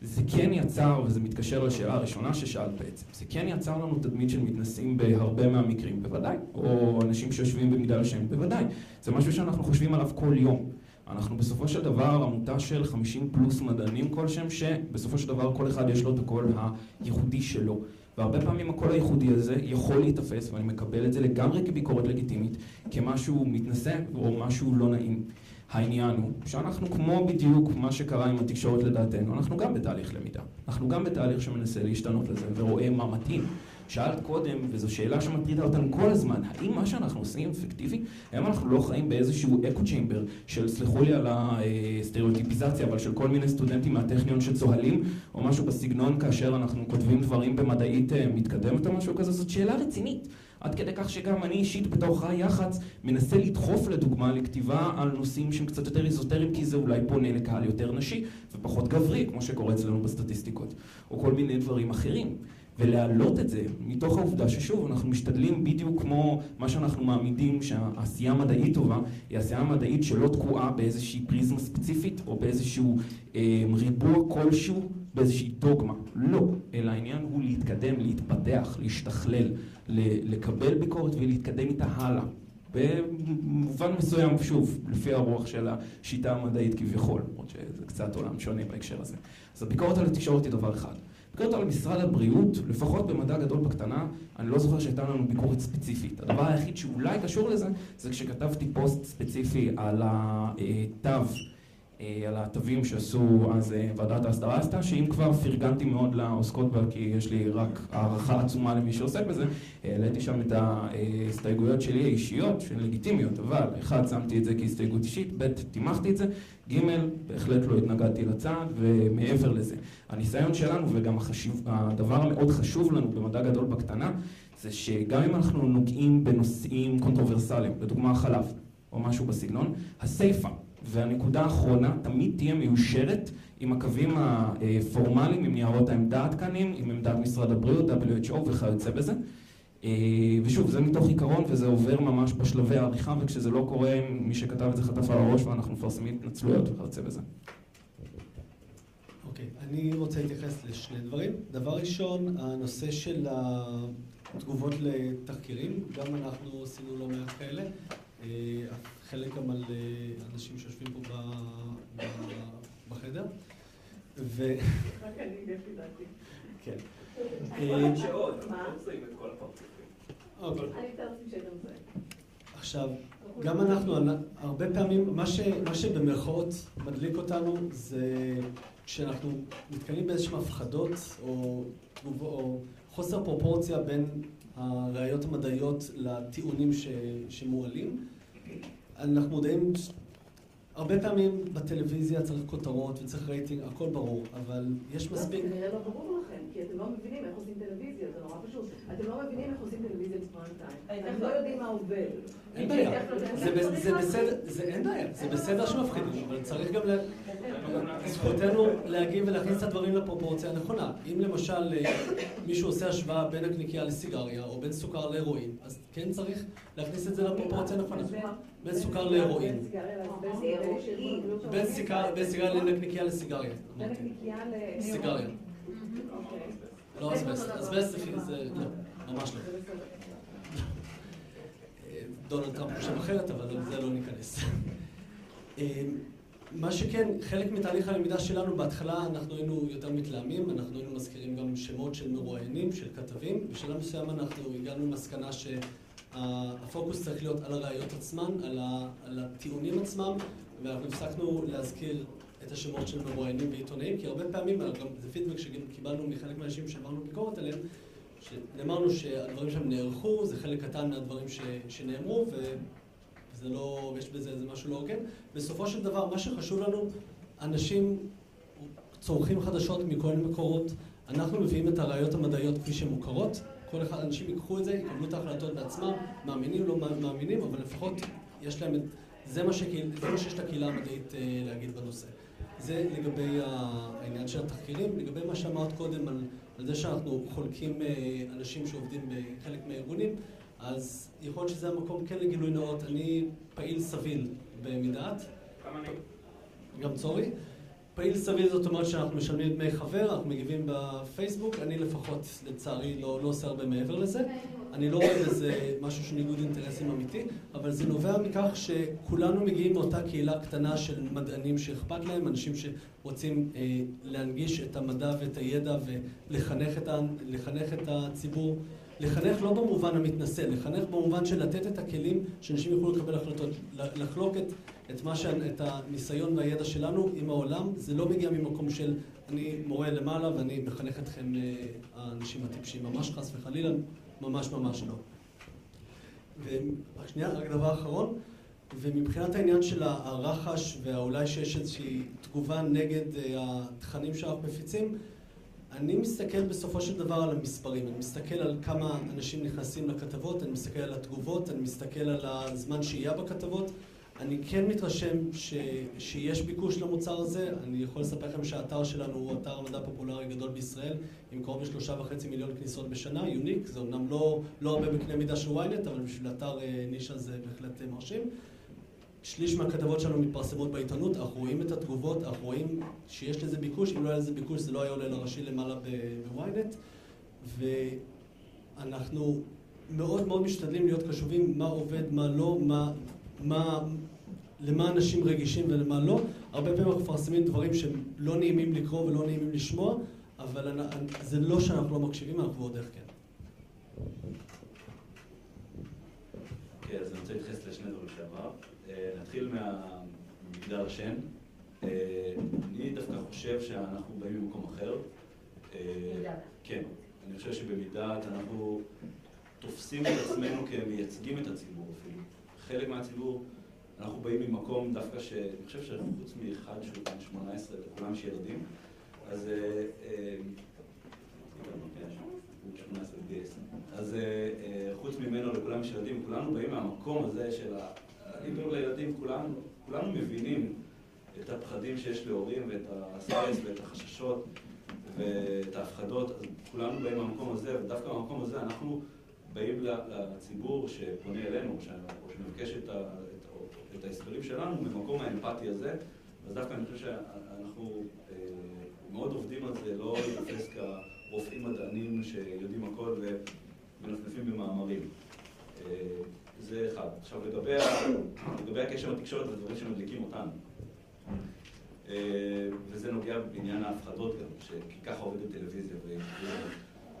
זה כן יצר, וזה מתקשר לשאלה הראשונה ששאלת בעצם, זה כן יצר לנו תדמית של מתנסים בהרבה מהמקרים, בוודאי, או אנשים שיושבים במגדל השם, בוודאי. זה משהו שאנחנו חושבים עליו כל יום. אנחנו בסופו של דבר עמותה של 50 פלוס מדענים כלשהם, שבסופו של דבר כל אחד יש לו את הקול הייחודי שלו. והרבה פעמים הקול הייחודי הזה יכול להיתפס, ואני מקבל את זה לגמרי כביקורת לגיטימית, כמשהו מתנשא או משהו לא נעים. העניין הוא שאנחנו כמו בדיוק מה שקרה עם התקשורת לדעתנו, אנחנו גם בתהליך למידה. אנחנו גם בתהליך שמנסה להשתנות לזה ורואה מה מתאים. שאלת קודם, וזו שאלה שמטרידה אותנו כל הזמן, האם מה שאנחנו עושים אפקטיבי? האם אנחנו לא חיים באיזשהו אקו צ'יימבר של, סלחו לי על הסטריאוטיפיזציה, אבל של כל מיני סטודנטים מהטכניון שצוהלים, או משהו בסגנון כאשר אנחנו כותבים דברים במדעית אה, מתקדמת או משהו כזה? זאת שאלה רצינית. עד כדי כך שגם אני אישית בתוך היח"צ מנסה לדחוף לדוגמה לכתיבה על נושאים שהם קצת יותר איזוטריים כי זה אולי פונה לקהל יותר נשי ופחות גברי, כמו שקורה אצלנו בסטטיסטיקות, או כל מיני דברים אחרים. ולהעלות את זה מתוך העובדה ששוב, אנחנו משתדלים בדיוק כמו מה שאנחנו מעמידים שהעשייה המדעית טובה היא עשייה מדעית שלא תקועה באיזושהי פריזמה ספציפית או באיזשהו אה, ריבוע כלשהו, באיזושהי דוגמה. לא, אלא העניין הוא להתקדם, להתפתח, להשתכלל, לקבל ביקורת ולהתקדם איתה הלאה. במובן מסוים, שוב, לפי הרוח של השיטה המדעית כביכול, למרות שזה קצת עולם שונה בהקשר הזה. אז הביקורת על התקשורת היא דבר אחד. ביקורת על משרד הבריאות, לפחות במדע גדול בקטנה, אני לא זוכר שהייתה לנו ביקורת ספציפית. הדבר היחיד שאולי קשור לזה, זה כשכתבתי פוסט ספציפי על התו אה, על התווים שעשו אז אה, ועדת ההסדרה עשתה, שאם כבר פרגנתי מאוד לעוסקות בה, כי יש לי רק הערכה עצומה למי שעוסק בזה, העליתי שם את ההסתייגויות שלי האישיות, שהן לגיטימיות, אבל אחד, שמתי את זה כהסתייגות אישית, ב', תימכתי את זה, ג', בהחלט לא התנגדתי לצעד, ומעבר לזה. הניסיון שלנו, וגם החשיב, הדבר המאוד חשוב לנו במדע גדול בקטנה, זה שגם אם אנחנו נוגעים בנושאים קונטרוברסליים, לדוגמה חלב, או משהו בסגנון, הסיפה והנקודה האחרונה תמיד תהיה מיושרת עם הקווים הפורמליים, עם ניירות העמדה העדכניים, עם עמדת משרד הבריאות, WHO וכיוצא בזה. אה, ושוב, זה מתוך עיקרון וזה עובר ממש בשלבי העריכה, וכשזה לא קורה, מי שכתב את זה חטף על הראש ואנחנו מפרסמים התנצלויות וכיוצא בזה. אוקיי, okay, אני רוצה להתייחס לשני דברים. דבר ראשון, הנושא של התגובות לתחקירים, גם אנחנו עשינו לא מעט כאלה. חלק גם על אה, אנשים שיושבים פה בחדר. ו... רק אני לפי דעתי. כן. עכשיו, גם אנחנו, הרבה פעמים, מה, ש, מה שבמרכאות מדליק אותנו זה כשאנחנו נתקלים באיזשהן הפחדות או, חוסר פרופורציה בין הראיות המדעיות לטיעונים שמועלים. אנחנו מודעים, הרבה פעמים בטלוויזיה צריך כותרות וצריך רייטינג, הכל ברור, אבל יש מספיק... זה כנראה לא ברור לכם, כי אתם לא מבינים איך עושים טלוויזיה, זה נורא פשוט. אתם לא מבינים איך עושים טלוויזיה בפריים טיים. אתם לא יודעים מה עובד. אין בעיה, זה בסדר, זה אין בעיה, זה בסדר שמפחידים, אבל צריך גם. זכותנו להגיב ולהכניס את הדברים לפרופורציה הנכונה. אם למשל אה, מישהו עושה השוואה בין הקניקייה לסיגריה, או בין סוכר להרואין, אז כן צריך להכניס את זה לפרופורציה הנכונה. בין סוכר להרואין. בין סיגריה לנקניקייה לסיגריה. בין נקניקייה ל... סיגריה. לא אסבסט, אסבסט זה לא, ממש לא. דונלד טראמפ חושב אחרת, אבל לזה לא ניכנס. מה שכן, חלק מתהליך הלמידה שלנו, בהתחלה אנחנו היינו יותר מתלהמים, אנחנו היינו מזכירים גם שמות של מרואיינים, של כתבים. בשלב מסוים אנחנו הגענו למסקנה שהפוקוס צריך להיות על הראיות עצמן, על, ה, על הטיעונים עצמם, ואנחנו הפסקנו להזכיר את השמות של מרואיינים ועיתונאים, כי הרבה פעמים, גם זה פידבק שקיבלנו מחלק מהאנשים שעברנו ביקורת עליהם, שנאמרנו שהדברים שם נערכו, זה חלק קטן מהדברים ש, שנאמרו, ו... זה לא, יש בזה איזה משהו לא הוגן. בסופו של דבר, מה שחשוב לנו, אנשים צורכים חדשות מכל מקורות, אנחנו מביאים את הראיות המדעיות כפי שהן מוכרות, כל אחד, אנשים ייקחו את זה, יקבלו את ההחלטות בעצמם, מאמינים, לא מאמינים, אבל לפחות יש להם את... זה מה, שקהיל, זה מה שיש לקהילה המדעית אה, להגיד בנושא. זה לגבי העניין של התחקירים. לגבי מה שאמרת קודם על, על זה שאנחנו חולקים אה, אנשים שעובדים בחלק מהארגונים, אז יכול להיות שזה המקום כן לגילוי נאות. אני פעיל סביל במדעת. גם אני. גם צורי. פעיל סביל זאת אומרת שאנחנו משלמים דמי חבר, אנחנו מגיבים בפייסבוק, אני לפחות לצערי לא, לא עושה הרבה מעבר לזה. אני לא רואה בזה משהו של ניגוד אינטרסים אמיתי, אבל זה נובע מכך שכולנו מגיעים מאותה קהילה קטנה של מדענים שאכפת להם, אנשים שרוצים אה, להנגיש את המדע ואת הידע ולחנך את, את הציבור. לחנך לא במובן המתנשא, לחנך במובן של לתת את הכלים שאנשים יוכלו לקבל החלטות, לחלוק את, את, ש... את הניסיון והידע שלנו עם העולם, זה לא מגיע ממקום של אני מורה למעלה ואני מחנך אתכם אה, האנשים הטיפשים, ממש חס וחלילה, ממש ממש לא. ושנייה, רק דבר אחרון, ומבחינת העניין של הרחש ואולי שיש איזושהי תגובה נגד אה, התכנים שאנחנו מפיצים, אני מסתכל בסופו של דבר על המספרים, אני מסתכל על כמה אנשים נכנסים לכתבות, אני מסתכל על התגובות, אני מסתכל על הזמן שהייה בכתבות. אני כן מתרשם ש, שיש ביקוש למוצר הזה, אני יכול לספר לכם שהאתר שלנו הוא אתר מדע פופולרי גדול בישראל, עם קרוב לשלושה וחצי מיליון כניסות בשנה, יוניק, זה אומנם לא, לא הרבה בקנה מידה של ynet, אבל בשביל אתר אה, נישה זה בהחלט אה, מרשים. שליש מהכתבות שלנו מתפרסמות בעיתונות, אנחנו רואים את התגובות, אנחנו רואים שיש לזה ביקוש, אם לא היה לזה ביקוש זה לא היה עולה לראשי למעלה בוויינט, ואנחנו מאוד מאוד משתדלים להיות קשובים מה עובד, מה לא, מה, מה, למה אנשים רגישים ולמה לא. הרבה פעמים אנחנו מפרסמים דברים שהם לא נעימים לקרוא ולא נעימים לשמוע, אבל זה לא שאנחנו לא מקשיבים, אנחנו ועוד איך כן. כן, אז אני רוצה להתייחס לשני דברים שאמרת. נתחיל ממגדל השן. אה, אני דווקא חושב שאנחנו באים ממקום אחר. אה, כן, אני חושב שבמידת אנחנו תופסים את עצמנו כמייצגים את הציבור אפילו. חלק מהציבור, אנחנו באים ממקום דווקא ש... אני חושב שחוץ מאחד שהוא בן 18, לכולם יש ילדים, אז... אה, אה, אז אה, אה, חוץ ממנו לכולם יש ילדים, כולנו באים מהמקום הזה של לדאוג לילדים, כולנו, כולנו מבינים את הפחדים שיש להורים ואת הסטרס ואת החששות ואת ההפחדות, אז כולנו באים מהמקום הזה, ודווקא מהמקום הזה אנחנו באים לציבור שפונה אלינו, או שמבקש את, את, את ההסברים שלנו ממקום האמפתי הזה, אז דווקא אני חושב שאנחנו אה, מאוד עובדים על זה, לא לתפס כרופאים מדענים שיודעים הכל ומנפנפים במאמרים. אה, זה אחד. עכשיו לגבי, לגבי הקשר עם התקשורת, זה דברים שמדליקים אותנו. אה, וזה נוגע בעניין ההפחדות גם, כי ככה עובדת טלוויזיה.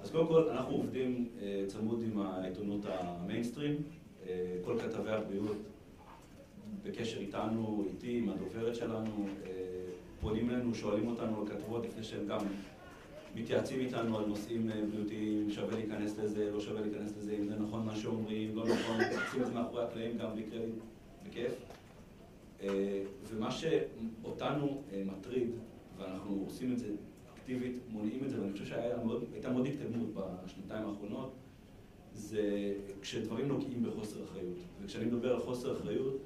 אז קודם כל, אנחנו עובדים אה, צמוד עם העיתונות המיינסטרים. אה, כל כתבי הבריאות בקשר איתנו, איתי, עם הדוברת שלנו, פונים אלינו, שואלים אותנו על כתבות לפני שהם גם מתייעצים איתנו על נושאים בריאותיים, שווה להיכנס לזה, לא שווה להיכנס לזה, אם זה נכון מה שאומרים, לא נכון, עושים את זה מאחורי הקלעים גם בלי קרדיט, בכיף. אה, ומה שאותנו אה, מטריד, ואנחנו עושים את זה אקטיבית, מונעים את זה, ואני חושב שהייתה מאוד התקדמות בשנתיים האחרונות, זה כשדברים נוגעים בחוסר אחריות. וכשאני מדבר על חוסר אחריות,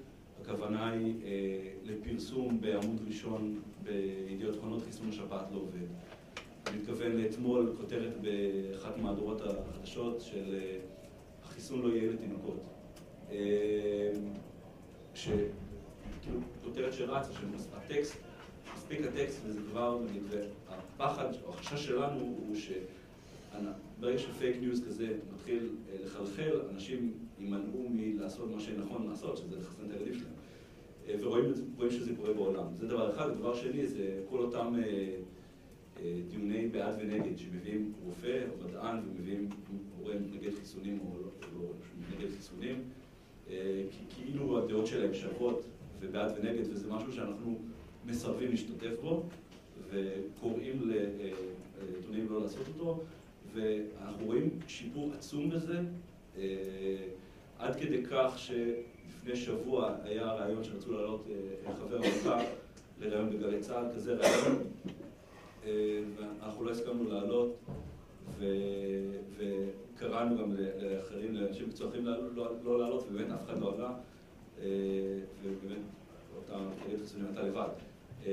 הכוונה היא אה, לפרסום בעמוד ראשון בידיעות אחרונות, חיסון השפעת לא עובד. אני מתכוון לאתמול כותרת באחת מהדורות החדשות של אה, החיסון לא יהיה לתינוקות. אה, כאילו כותרת שרצה, שהטקסט, מספיק הטקסט וזה כבר, והפחד או החשש שלנו הוא שברגע שפייק ניוז כזה מתחיל אה, לחלחל, אנשים יימנעו מלעשות מה שנכון לעשות, שזה לחסן את הילדים שלהם. ורואים שזה קורה בעולם. זה דבר אחד. דבר שני זה כל אותם דיוני בעד ונגד, שמביאים רופא או מדען ומביאים הורה נגד חיסונים או לא, לא נגד חיסונים, כאילו הדעות שלהם שוות ובעד ונגד, וזה משהו שאנחנו מסרבים להשתתף בו, וקוראים לעיתונאים לא לעשות אותו, ואנחנו רואים שיפור עצום בזה, אה, עד כדי כך שלפני שבוע היה רעיון שרצו להעלות אה, חבר עמותה לרעיון בגלי צה"ל, כזה רעיון, אה, ואנחנו לא הסכמנו לעלות, וקראנו גם לאחרים, לאנשים מקצועיים לא, לא, לא לעלות, ובאמת אף אחד לא עלה. אה, ובאמת אותה קריאת הציונים הייתה לבד. אה,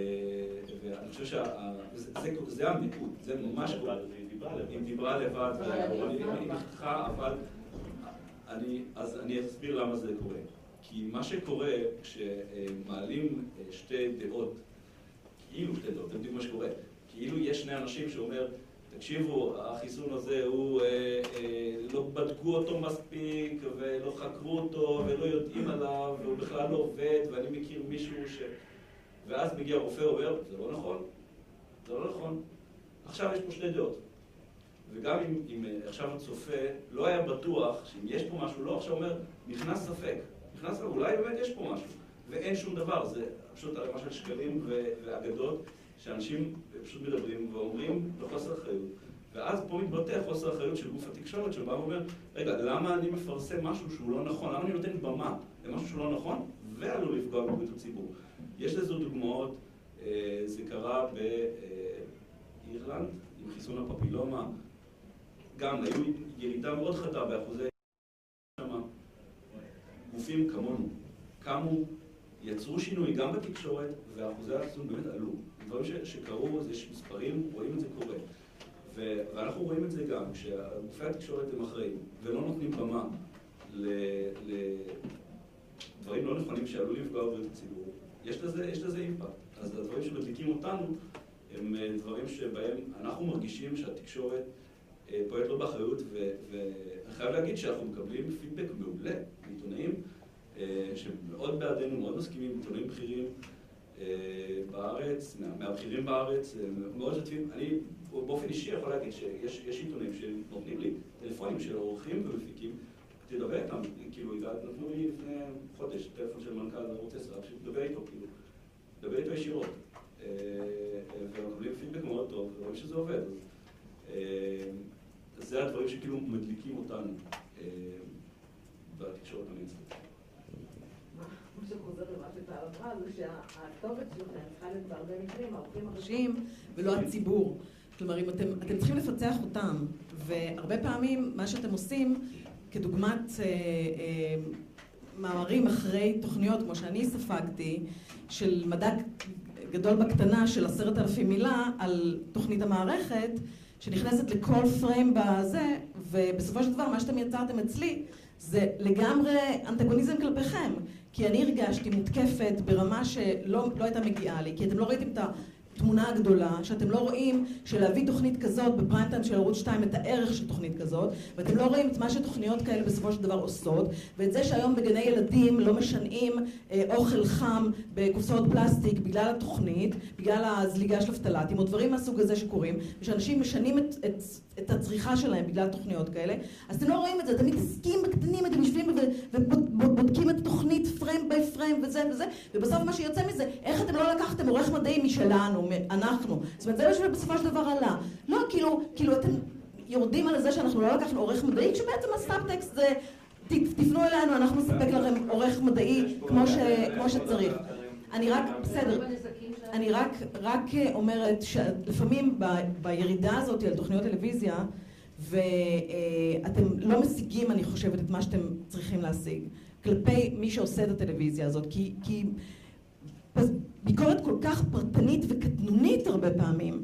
ואני חושב שזה המיקוד, זה ממש... היא דיברה לבד, היא נכחה, אבל... אז אני אסביר למה זה קורה. כי מה שקורה כשמעלים אה, שתי דעות, כאילו שתי דעות, זה בדיוק מה שקורה, כאילו יש שני אנשים שאומר, תקשיבו, החיסון הזה הוא, אה, אה, לא בדקו אותו מספיק ולא חקרו אותו ולא יודעים עליו והוא בכלל לא עובד ואני מכיר מישהו ש... ואז מגיע רופא ואומר, זה לא נכון, זה לא נכון. עכשיו יש פה שתי דעות. וגם אם, אם אה, עכשיו הצופה לא היה בטוח שאם יש פה משהו, לא עכשיו אומר, נכנס ספק. נכנס, אולי באמת יש פה משהו. ואין שום דבר, זה פשוט ערימה של שקרים ואגדות שאנשים פשוט מדברים ואומרים בחוסר אחריות. ואז פה מתבטא חוסר אחריות של גוף התקשורת, שבא ואומר, רגע, למה אני מפרסם משהו שהוא לא נכון? למה אני נותן במה למשהו שהוא לא נכון, ועלול לפגוע בבריאות הציבור? יש לזה דוגמאות, אה, זה קרה באירלנד, עם חיסון הפפילומה, גם היו ירידה מאוד חדה באחוזי... גופים כמונו קמו, יצרו שינוי גם בתקשורת, ואחוזי החיסון באמת עלו. דברים שקרו, יש מספרים, רואים את זה קורה. ואנחנו רואים את זה גם, כשגופי התקשורת הם אחראים, ולא נותנים במה לדברים לא נכונים שעלולים לפגוע בבריאות הציבור, יש לזה, יש לזה אימפקט. אז הדברים שמדליקים אותנו הם אה, דברים שבהם אנחנו מרגישים שהתקשורת אה, פועלת לא באחריות, ואני חייב להגיד שאנחנו מקבלים פידבק מעולה מעיתונאים שמאוד בעדינו, מאוד מסכימים, עיתונאים בכירים. אה, בארץ, מהבכירים בארץ, אה, מאוד משתפים. אני באופן אישי יכול להגיד שיש עיתונים שנותנים לי טלפונים של עורכים ומפיקים, תדבר איתם, כאילו, נתנו לי לפני חודש טלפון של מנכ"ל ערוץ 10, רק שתדבר איתו, כאילו, תדבר איתו ישירות. שזה עובד. זה הדברים שכאילו מדליקים אותנו בתקשורת המיינסטרית. מה שחוזר למה שטל אמרה, זה שהכתובת שלכם צריכה להיות בהרבה מקרים העובדים הראשיים ולא הציבור. כלומר, אם אתם, אתם צריכים לפצח אותם, והרבה פעמים מה שאתם עושים, כדוגמת אה, אה, מאמרים אחרי תוכניות, כמו שאני ספגתי, של מדע גדול בקטנה של עשרת אלפים מילה על תוכנית המערכת, שנכנסת לכל פריים בזה, ובסופו של דבר מה שאתם יצרתם אצלי זה לגמרי אנטגוניזם כלפיכם. כי אני הרגשתי מותקפת ברמה שלא לא הייתה מגיעה לי, כי אתם לא ראיתם את התמונה הגדולה, שאתם לא רואים שלהביא תוכנית כזאת בפריים טיים של ערוץ 2 את הערך של תוכנית כזאת, ואתם לא רואים את מה שתוכניות כאלה בסופו של דבר עושות, ואת זה שהיום בגני ילדים לא משנעים אה, אוכל חם בקופסאות פלסטיק בגלל התוכנית, בגלל הזליגה של הפטלטים, או דברים מהסוג הזה שקורים, ושאנשים משנים את, את, את הצריכה שלהם בגלל תוכניות כאלה, אז אתם לא רואים את זה, אתם מתעסקים בקטנים, אתם יושבים ובודקים את התוכנית פריים ביי פריים וזה וזה, ובסוף מה שיוצא מזה, איך אתם לא לקחתם עורך מדעי משלנו, אנחנו. זאת אומרת, זה מה שבסופו של דבר עלה. לא, כאילו, כאילו אתם יורדים על זה שאנחנו לא לקחנו עורך מדעי, כשבעצם הסאבטקסט זה תפנו אלינו, אנחנו נספק לכם עורך מדעי כמו שצריך. אני רק, בסדר, אני רק, רק אומרת שלפעמים בירידה הזאת על תוכניות טלוויזיה, ואתם לא משיגים, אני חושבת, את מה שאתם צריכים להשיג, כלפי מי שעושה את הטלוויזיה הזאת, כי, כי ביקורת כל כך פרטנית וקטנונית הרבה פעמים,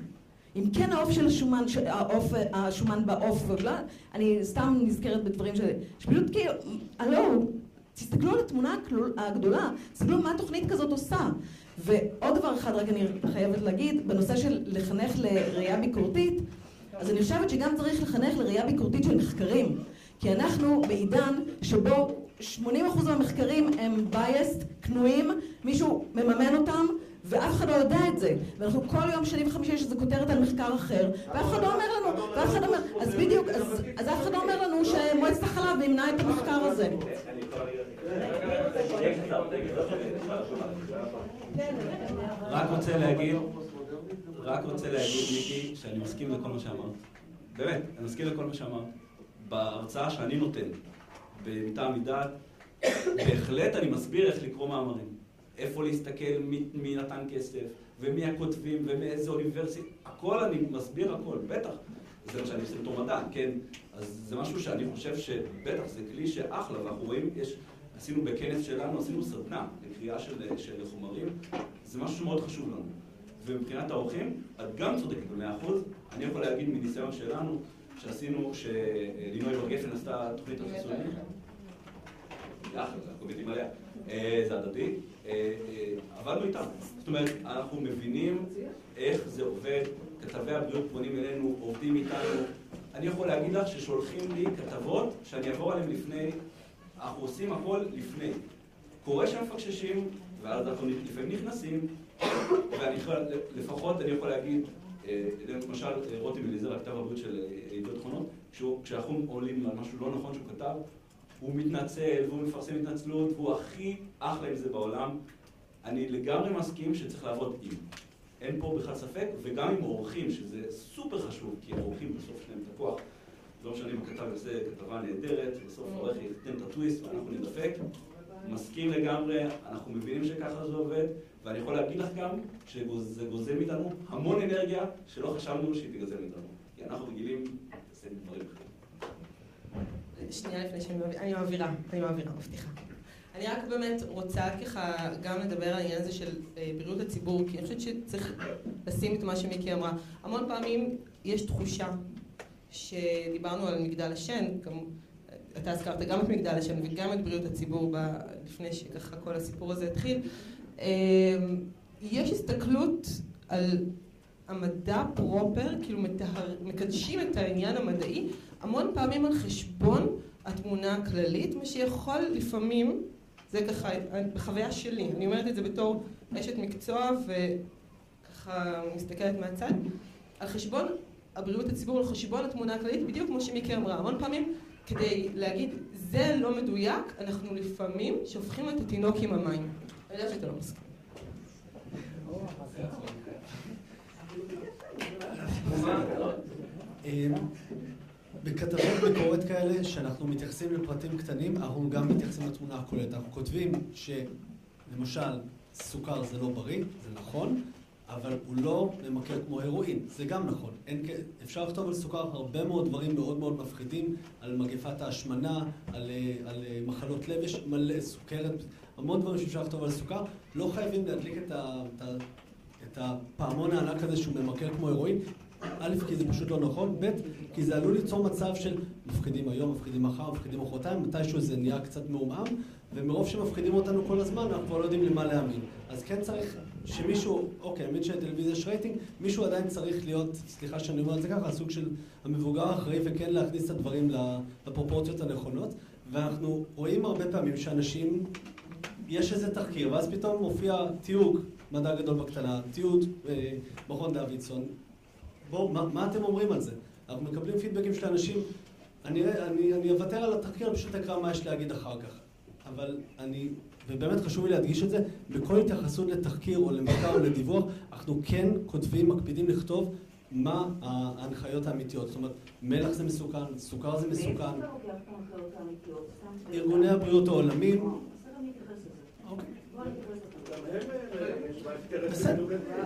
אם כן העוף של השומן, העוף, השומן בעוף, אני סתם נזכרת בדברים ש... שפשוט כאילו, הלו, תסתכלו על התמונה הגדולה, תסתכלו מה תוכנית כזאת עושה. ועוד דבר אחד רק אני חייבת להגיד, בנושא של לחנך לראייה ביקורתית, אז אני חושבת שגם צריך לחנך לראייה ביקורתית של מחקרים. כי אנחנו בעידן שבו 80% מהמחקרים הם biased, כנועים, מישהו מממן אותם, ואף אחד לא יודע את זה. ואנחנו כל יום שני וחמישי יש איזה כותרת על מחקר אחר, ואף אחד לא אומר לנו, ואף אחד לא אומר, אז בדיוק, אז אף אחד לא אומר לנו שמועצת החלב ימנע את המחקר הזה. רק רוצה להגיד, רק רוצה להגיד, מיקי, שאני מסכים לכל מה שאמרת. באמת, אני מסכים לכל מה שאמרת. בהרצאה שאני נותן, מטעם מדעת, בהחלט אני מסביר איך לקרוא מאמרים. איפה להסתכל, מי, מי נתן כסף, ומי הכותבים, ומאיזה אוניברסיטה, הכל אני מסביר הכל, בטח. זה מה שאני עושה בתור מדע, כן? אז זה משהו שאני חושב שבטח זה כלי שאחלה, ואנחנו רואים, יש, עשינו בכנס שלנו, עשינו סדנה לקריאה של, של חומרים, זה משהו שמאוד חשוב לנו. ומבחינת האורחים, את גם צודקת במאה אחוז, אני יכול להגיד מניסיון שלנו, שעשינו, שלינוי בר גפן עשתה תוכנית על חיסונים. אחלה, אנחנו עובדים עליה. אה, זה הדדי. אה, אה, עבדנו איתם. זאת אומרת, אנחנו מבינים איך זה עובד, כתבי הבריאות פונים אלינו, עובדים איתנו. אני יכול להגיד לך ששולחים לי כתבות שאני אעבור עליהן לפני, אנחנו עושים הכל לפני. קורה שמפקששים, ואז אנחנו לפעמים נכנסים, ואני יכול, לפחות אני יכול להגיד, למשל רותם אליזר, הכתב הבריאות של ידיעות אחרונות, כשאנחנו עולים על משהו לא נכון שהוא כתב, הוא מתנצל והוא מפרסם התנצלות והוא הכי אחלה עם זה בעולם. אני לגמרי מסכים שצריך לעבוד עם. אין פה בכלל ספק, וגם עם אורחים, שזה סופר חשוב, כי האורחים בסוף יש להם את הכוח. לא משנה אם הכתב יעשה כתבה נהדרת, בסוף העורך ייתן את הטוויסט ואנחנו נדפק. מסכים לגמרי, אנחנו מבינים שככה זה עובד, ואני יכול להגיד לך גם שזה גוזל מאיתנו המון אנרגיה שלא חשבנו שהיא תגזל מאיתנו. כי אנחנו רגילים להתעסק דברים אחרים. שנייה לפני שאני מעבירה, אני מעבירה, אני מעבירה, מבטיחה. אני רק באמת רוצה ככה גם לדבר על העניין הזה של אה, בריאות הציבור, כי אני חושבת שצריך לשים את מה שמיקי אמרה. המון פעמים יש תחושה שדיברנו על מגדל השן, גם, אתה הזכרת גם את מגדל השן וגם את בריאות הציבור ב, לפני שככה כל הסיפור הזה התחיל. אה, יש הסתכלות על המדע פרופר, כאילו מטהר, מקדשים את העניין המדעי, המון פעמים על חשבון התמונה הכללית, מה שיכול לפעמים, זה ככה בחוויה שלי, אני אומרת את זה בתור אשת מקצוע וככה מסתכלת מהצד, על חשבון הבריאות הציבור, על חשבון התמונה הכללית, בדיוק כמו שמיקי אמרה, המון פעמים כדי להגיד זה לא מדויק, אנחנו לפעמים שופכים את התינוק עם המים. אני יודעת שאתה לא מסכים. אמ, בכתבות ביקורת כאלה, שאנחנו מתייחסים לפרטים קטנים, אנחנו גם מתייחסים לתמונה הכוללת. אנחנו כותבים שלמשל, סוכר זה לא בריא, זה נכון, אבל הוא לא ממכר כמו הרואין, זה גם נכון. אין, אפשר לכתוב על סוכר הרבה מאוד דברים מאוד מאוד מפחידים, על מגפת ההשמנה, על, אה, על אה, מחלות לב, יש מלא סוכרת, המון דברים שאפשר לכתוב על סוכר. לא חייבים להדליק את, ה, את, ה, את הפעמון הענק הזה שהוא ממכר כמו הרואין. א', כי זה פשוט לא נכון, ב', כי זה עלול ליצור מצב של מפחידים היום, מפחידים מחר, מפחידים מחרתיים, מתישהו זה נהיה קצת מעומעם, ומרוב שמפחידים אותנו כל הזמן, אנחנו כבר לא יודעים למה להאמין. אז כן צריך שמישהו, אוקיי, האמין שלטלוויזיה יש רייטינג, מישהו עדיין צריך להיות, סליחה שאני אומר את זה ככה, הסוג של המבוגר האחראי וכן להכניס את הדברים לפרופורציות הנכונות. ואנחנו רואים הרבה פעמים שאנשים, יש איזה תחקיר, ואז פתאום מופיע תיוג מדע גדול בקטנה, תיעוד אה, מכון דוידסון. בואו, מה, מה אתם אומרים על זה? אנחנו מקבלים פידבקים של אנשים, אני, אני, אני אוותר על התחקיר, אני פשוט אקרא מה יש להגיד אחר כך. אבל אני ובאמת חשוב לי להדגיש את זה, בכל התייחסות לתחקיר או למחקר או לדיווח, אנחנו כן כותבים, מקפידים לכתוב מה ההנחיות האמיתיות. זאת אומרת, מלח זה מסוכן, סוכר זה מסוכן. ארגוני הבריאות העולמים.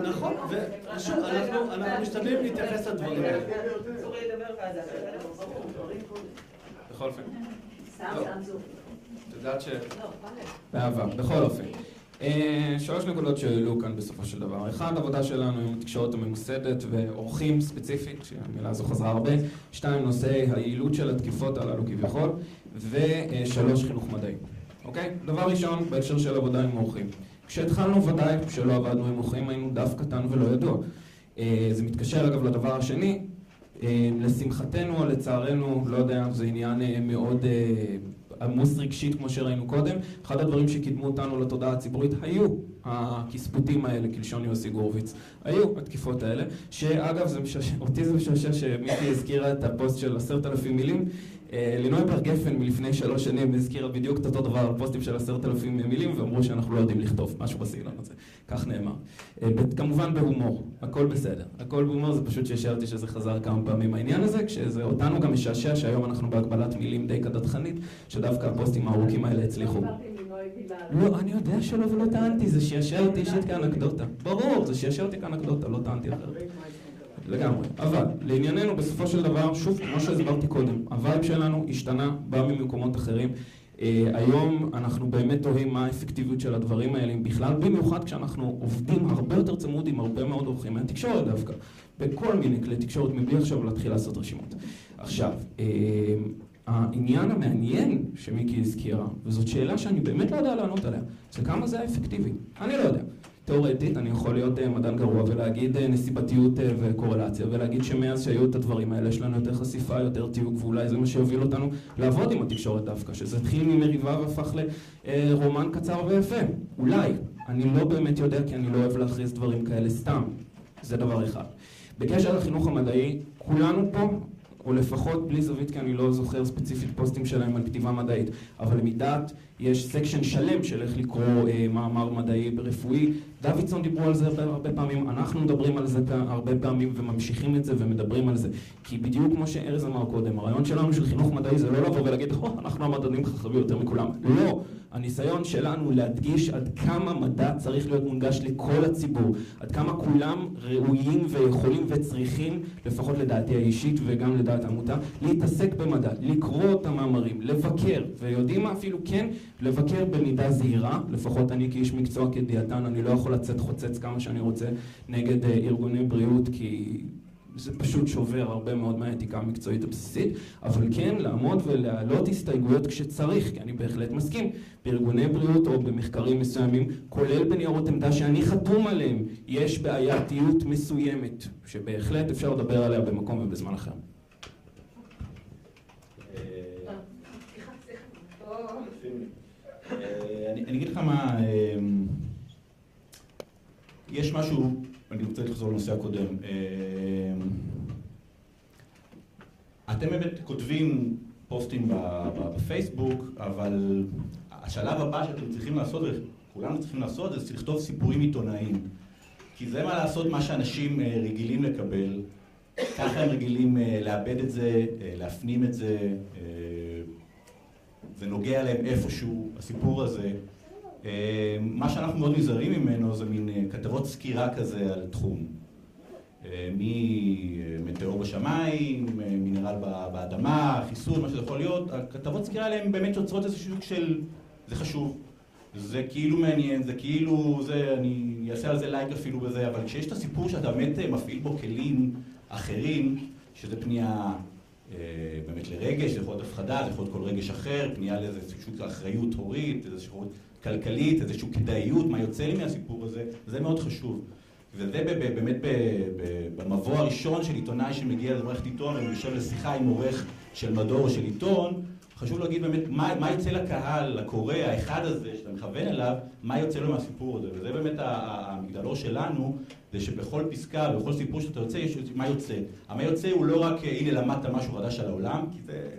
נכון, ואנחנו משתדלים להתייחס לדברים האלה. בכל אופן. את יודעת ש... באהבה, בכל אופן. אה, שלוש נקודות שהעלו כאן בסופו של דבר. אחד, עבודה שלנו עם התקשורת הממוסדת ואורחים ספציפית, שהמילה הזו חזרה הרבה. שתיים, נושא היעילות של התקיפות הללו כביכול. ושלוש, חינוך מדעי. אוקיי? דבר ראשון, בהקשר של עבודה עם אורחים. כשהתחלנו ודאי שלא עבדנו עם אורחים, היינו דף קטן ולא ידוע. אה, זה מתקשר אגב לדבר השני, אה, לשמחתנו לצערנו, לא יודע, זה עניין מאוד עמוס רגשית כמו שראינו קודם, אחד הדברים שקידמו אותנו לתודעה הציבורית היו הכספותים האלה, כלשון יוסי גורביץ. היו התקיפות האלה, שאגב, זה משש... אותי זה משעשע שמיקי הזכירה את הפוסט של עשרת אלפים מילים. אה, לינוי בר גפן מלפני שלוש שנים הזכירה בדיוק את אותו דבר על פוסטים של עשרת אלפים מילים ואמרו שאנחנו לא יודעים לכתוב, משהו בסגנון הזה, כך נאמר. אה, כמובן בהומור, הכל בסדר. הכל בהומור זה פשוט שהשארתי שזה חזר כמה פעמים העניין הזה, כשזה אותנו גם משעשע שהיום אנחנו בהגבלת מילים די קדחתנית, שדווקא הפוסטים הארוכים האלה הצליחו. לא, אני יודע שלא ולא טענתי, זה שישע אותי אישית כאנקדוטה. ברור, זה שעשע אותי כאנקדוטה, לא טענתי אחרת. לגמרי. אבל, לענייננו, בסופו של דבר, שוב, כמו שהסברתי קודם, ה vibe שלנו השתנה, בא ממקומות אחרים. אה, היום אנחנו באמת תוהים מה האפקטיביות של הדברים האלה, בכלל במיוחד כשאנחנו עובדים הרבה יותר צמוד עם הרבה מאוד אורחים מהתקשורת דווקא, בכל מיני כלי תקשורת, מבלי עכשיו להתחיל לעשות רשימות. עכשיו, אה, העניין המעניין שמיקי הזכירה, וזאת שאלה שאני באמת לא יודע לענות עליה, זה כמה זה האפקטיבי. אני לא יודע. תאורטית, אני יכול להיות אה, מדען גרוע ולהגיד אה, נסיבתיות אה, וקורלציה ולהגיד שמאז שהיו את הדברים האלה יש לנו יותר חשיפה, יותר תיוג ואולי זה מה שיוביל אותנו לעבוד עם התקשורת דווקא, שזה התחיל ממריבה והפך לרומן קצר ויפה. אולי. אני לא באמת יודע כי אני לא אוהב להכריז דברים כאלה סתם. זה דבר אחד. בקשר לחינוך המדעי, כולנו פה או לפחות בלי זווית, כי אני לא זוכר ספציפית פוסטים שלהם על כתיבה מדעית, אבל מדעת יש section שלם של איך לקרוא אה, מאמר מדעי רפואי. דוידסון דיברו על זה הרבה, פעמים, אנחנו מדברים על זה הרבה פעמים וממשיכים את זה ומדברים על זה. כי בדיוק כמו שארז אמר קודם, הרעיון שלנו של חינוך מדעי זה לא לבוא ולהגיד, אנחנו המדענים חכמים יותר מכולם. לא. הניסיון שלנו להדגיש עד כמה מדע צריך להיות מונגש לכל הציבור, עד כמה כולם ראויים ויכולים וצריכים, לפחות לדעתי האישית וגם לדעת העמותה, להתעסק במדע, לקרוא את המאמרים, לבקר, ויודעים מה אפילו כן, לבקר במידה זהירה, לפחות אני כאיש מקצוע כדיאטן, אני לא יכול לצאת חוצץ כמה שאני רוצה נגד אה, ארגוני בריאות, כי זה פשוט שובר הרבה מאוד מהאתיקה המקצועית הבסיסית, אבל כן לעמוד ולהעלות הסתייגויות כשצריך, כי אני בהחלט מסכים, בארגוני בריאות או במחקרים מסוימים, כולל בניירות עמדה שאני חתום עליהם, יש בעייתיות מסוימת, שבהחלט אפשר לדבר עליה במקום ובזמן אחר. אה, אני אגיד לך מה, אה, יש משהו אני רוצה לחזור לנושא הקודם. אמ, אתם באמת כותבים פוסטים בפייסבוק, אבל השלב הבא שאתם צריכים לעשות, וכולנו צריכים לעשות, זה לכתוב סיפורים עיתונאיים. כי זה מה לעשות, מה שאנשים אה, רגילים לקבל, ככה הם רגילים אה, לאבד את זה, אה, להפנים את זה, זה נוגע להם איפשהו, הסיפור הזה. אה, מה שאנחנו מאוד נזהרים ממנו זה מין אה, כתבות סקירה כזה על תחום. אה, ממטאור בשמיים, מינרל באדמה, חיסון, מה שזה יכול להיות, הכתבות סקירה האלה הן באמת יוצרות איזה סוג של... זה חשוב. זה כאילו מעניין, זה כאילו, זה, אני אעשה על זה לייק אפילו בזה, אבל כשיש את הסיפור שאתה באמת מפעיל בו כלים אחרים, שזה פנייה באמת לרגש, זה יכול להיות הפחדה, זה יכול להיות כל רגש אחר, פנייה לאיזה סוג של אחריות הורית, איזושהי אחריות כלכלית, איזושהי כדאיות, מה יוצא לי מהסיפור הזה, זה מאוד חשוב. וזה באמת במבוא הראשון של עיתונאי שמגיע למערכת עיתון, הוא יושב לשיחה עם עורך של מדור של עיתון, חשוב להגיד באמת מה, מה יוצא לקהל, לקורא, האחד הזה שאתה מכוון אליו, מה יוצא לו מהסיפור הזה. וזה באמת המגדלור שלנו, זה שבכל פסקה, בכל סיפור שאתה יוצא, יש מה יוצא. המה יוצא הוא לא רק, הנה למדת משהו חדש על העולם, כי זה...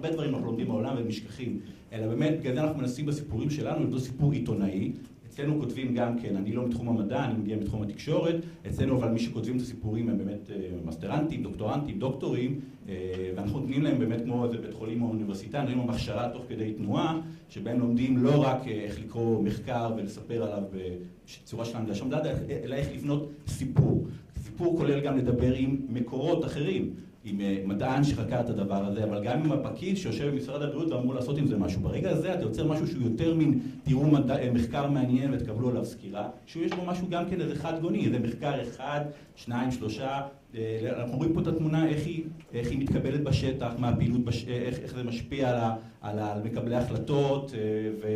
הרבה דברים אנחנו לומדים בעולם והם נשכחים, אלא באמת, בגלל זה אנחנו מנסים בסיפורים שלנו לבדוק סיפור עיתונאי. אצלנו כותבים גם כן, אני לא מתחום המדע, אני מגיע מתחום התקשורת, אצלנו אבל מי שכותבים את הסיפורים הם באמת אה, מסטרנטים, דוקטורנטים, דוקטורים, אה, ואנחנו נותנים להם באמת כמו איזה בית חולים או אוניברסיטה, נותנים להם הכשרה תוך כדי תנועה, שבהם לומדים לא רק אה, איך לקרוא מחקר ולספר עליו בצורה של הנגשה מדעת, אלא איך לבנות סיפור. סיפור כולל גם לדבר עם מקורות אחרים. עם אה, מדען שחקר את הדבר הזה, אבל גם עם הפקיד שיושב במשרד הבריאות ואמור לעשות עם זה משהו. ברגע הזה אתה יוצר משהו שהוא יותר מין, תראו מדע, אה, מחקר מעניין ותקבלו עליו סקירה, שיש בו משהו גם כן איזה חד גוני, איזה מחקר אחד, שניים, שלושה, אה, אנחנו רואים פה את התמונה איך היא, איך היא מתקבלת בשטח, מה הפעילות, בש... איך, איך זה משפיע על, ה, על, ה, על מקבלי החלטות, אה, ו,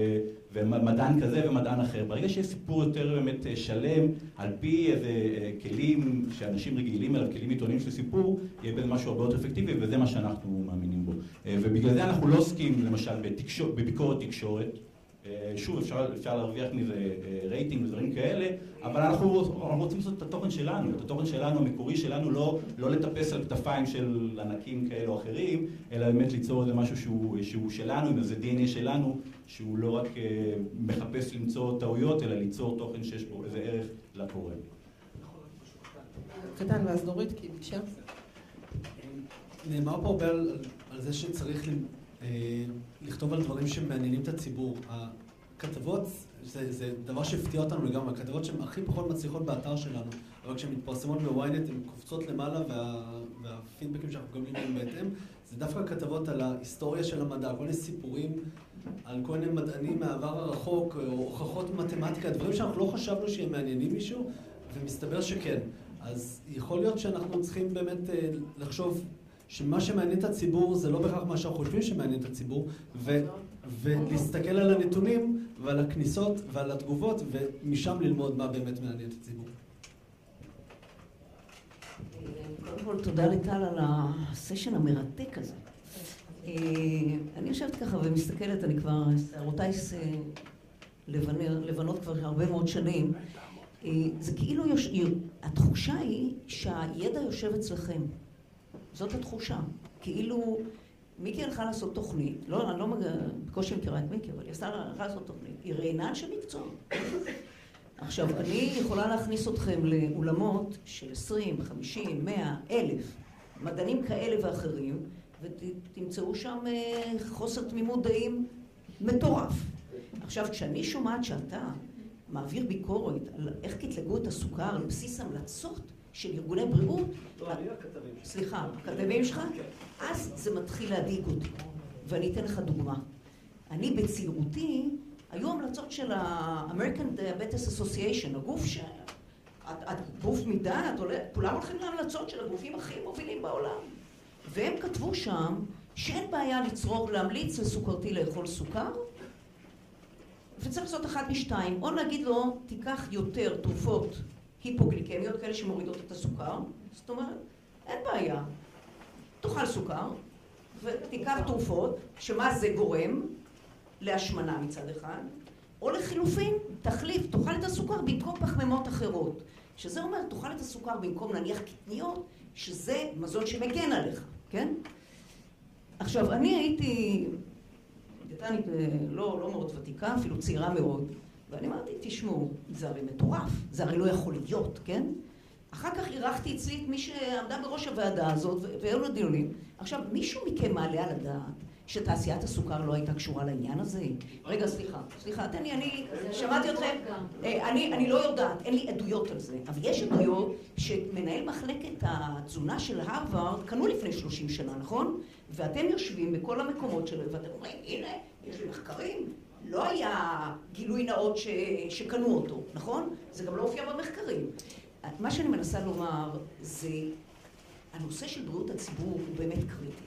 ומדען כזה ומדען אחר. ברגע שיש סיפור יותר באמת אה, שלם, על פי איזה אה, כלים שאנשים רגילים אליו, כלים עיתוניים של סיפור, יהיה בזה משהו הרבה יותר אפקטיבי, וזה מה שאנחנו מאמינים בו. אה, ובגלל זה אנחנו לא עוסקים למשל בתקשור, בביקורת תקשורת. אה, שוב, אפשר, אפשר להרוויח מזה אה, רייטינג ודברים כאלה, אבל אנחנו, אנחנו רוצים לעשות את התוכן שלנו, את התוכן שלנו, המקורי שלנו, לא, לא לטפס על כתפיים של ענקים כאלה או אחרים, אלא באמת ליצור איזה משהו שהוא, שהוא שלנו, עם איזה DNA שלנו, שהוא לא רק אה, מחפש למצוא טעויות, אלא ליצור תוכן שיש בו איזה ערך לקורא. קטן, ואז דורית, כי ביקשה. נאמר פה הרבה על, על זה שצריך לכתוב על דברים שמעניינים את הציבור. הכתבות, זה, זה דבר שהפתיע אותנו לגמרי, הכתבות שהן הכי פחות מצליחות באתר שלנו, אבל כשהן מתפרסמות בוויינט הן קופצות למעלה וה, והפידבקים שאנחנו מקבלים מהם בהתאם, זה דווקא כתבות על ההיסטוריה של המדע, כל מיני סיפורים על כל מיני מדענים מהעבר הרחוק, או הוכחות מתמטיקה, דברים שאנחנו לא חשבנו שהם מעניינים מישהו, ומסתבר שכן. אז יכול להיות שאנחנו צריכים באמת אה, לחשוב שמה שמעניין את הציבור זה לא בהכרח מה שאנחנו חושבים שמעניין את הציבור, ו, ולהסתכל על הנתונים ועל הכניסות ועל התגובות, ומשם ללמוד מה באמת מעניין את הציבור. קודם כל, תודה לטל על הסשן המרתק הזה. אה, אני יושבת ככה ומסתכלת, אני כבר, שערותיי לבנות כבר הרבה מאוד שנים. אה, זה כאילו, התחושה היא שהידע יושב אצלכם. זאת התחושה. כאילו, מיקי הלכה לעשות תוכנית, לא, אני לא בקושי מכירה את מיקי, אבל היא עשתה- הלכה לעשות תוכנית. היא ראיינה אנשי מקצוע. עכשיו, אני יכולה להכניס אתכם לאולמות של 20, 50, 100, אלף, מדענים כאלה ואחרים, ותמצאו שם אה, חוסר תמימות דעים מטורף. עכשיו, כשאני שומעת שאתה מעביר ביקורת על איך קטלגו את הסוכר על בסיס המלצות של ארגוני בריאות, לא, אני הכתבים. סליחה, הכתבים שלך? אז זה מתחיל להדאיג אותי. ואני אתן לך דוגמה. אני בצעירותי, היו המלצות של ה-American Diabetes Association, הגוף ש... את, את גוף מדע, את הולך, כולם הולכים להמלצות של הגופים הכי מובילים בעולם. והם כתבו שם שאין בעיה לצרוך, להמליץ לסוכרתי לאכול סוכר, וצריך לעשות אחת משתיים, או להגיד לו, תיקח יותר תרופות היפוגליקמיות, כאלה שמורידות את הסוכר, זאת אומרת, אין בעיה. תאכל סוכר, ותיקח תרופות, שמה זה גורם? להשמנה מצד אחד, או לחילופין, תחליף, תאכל את הסוכר במקום פחמימות אחרות. שזה אומר, תאכל את הסוכר במקום נניח קטניות, שזה מזון שמגן עליך, כן? עכשיו, אני הייתי, דיאטנית לא, לא מאוד ותיקה, אפילו צעירה מאוד, ואני אמרתי, תשמעו, זה הרי מטורף, זה הרי לא יכול להיות, כן? אחר כך אירחתי אצלי את מי שעמדה בראש הוועדה הזאת, והיו לו דיונים. עכשיו, מישהו מכם מעלה על הדעת שתעשיית הסוכר לא הייתה קשורה לעניין הזה? רגע, סליחה, סליחה, תן לי, אני שמעתי אתכם, אה, אני, אני לא יודעת, אין לי עדויות על זה, אבל יש עדויות שמנהל מחלקת התזונה של הרווארד קנו לפני 30 שנה, נכון? ואתם יושבים בכל המקומות שלו, ואתם אומרים, הנה, יש לי מחקרים, לא היה גילוי נאות ש... שקנו אותו, נכון? זה גם לא הופיע במחקרים. מה שאני מנסה לומר זה, הנושא של בריאות הציבור הוא באמת קריטי.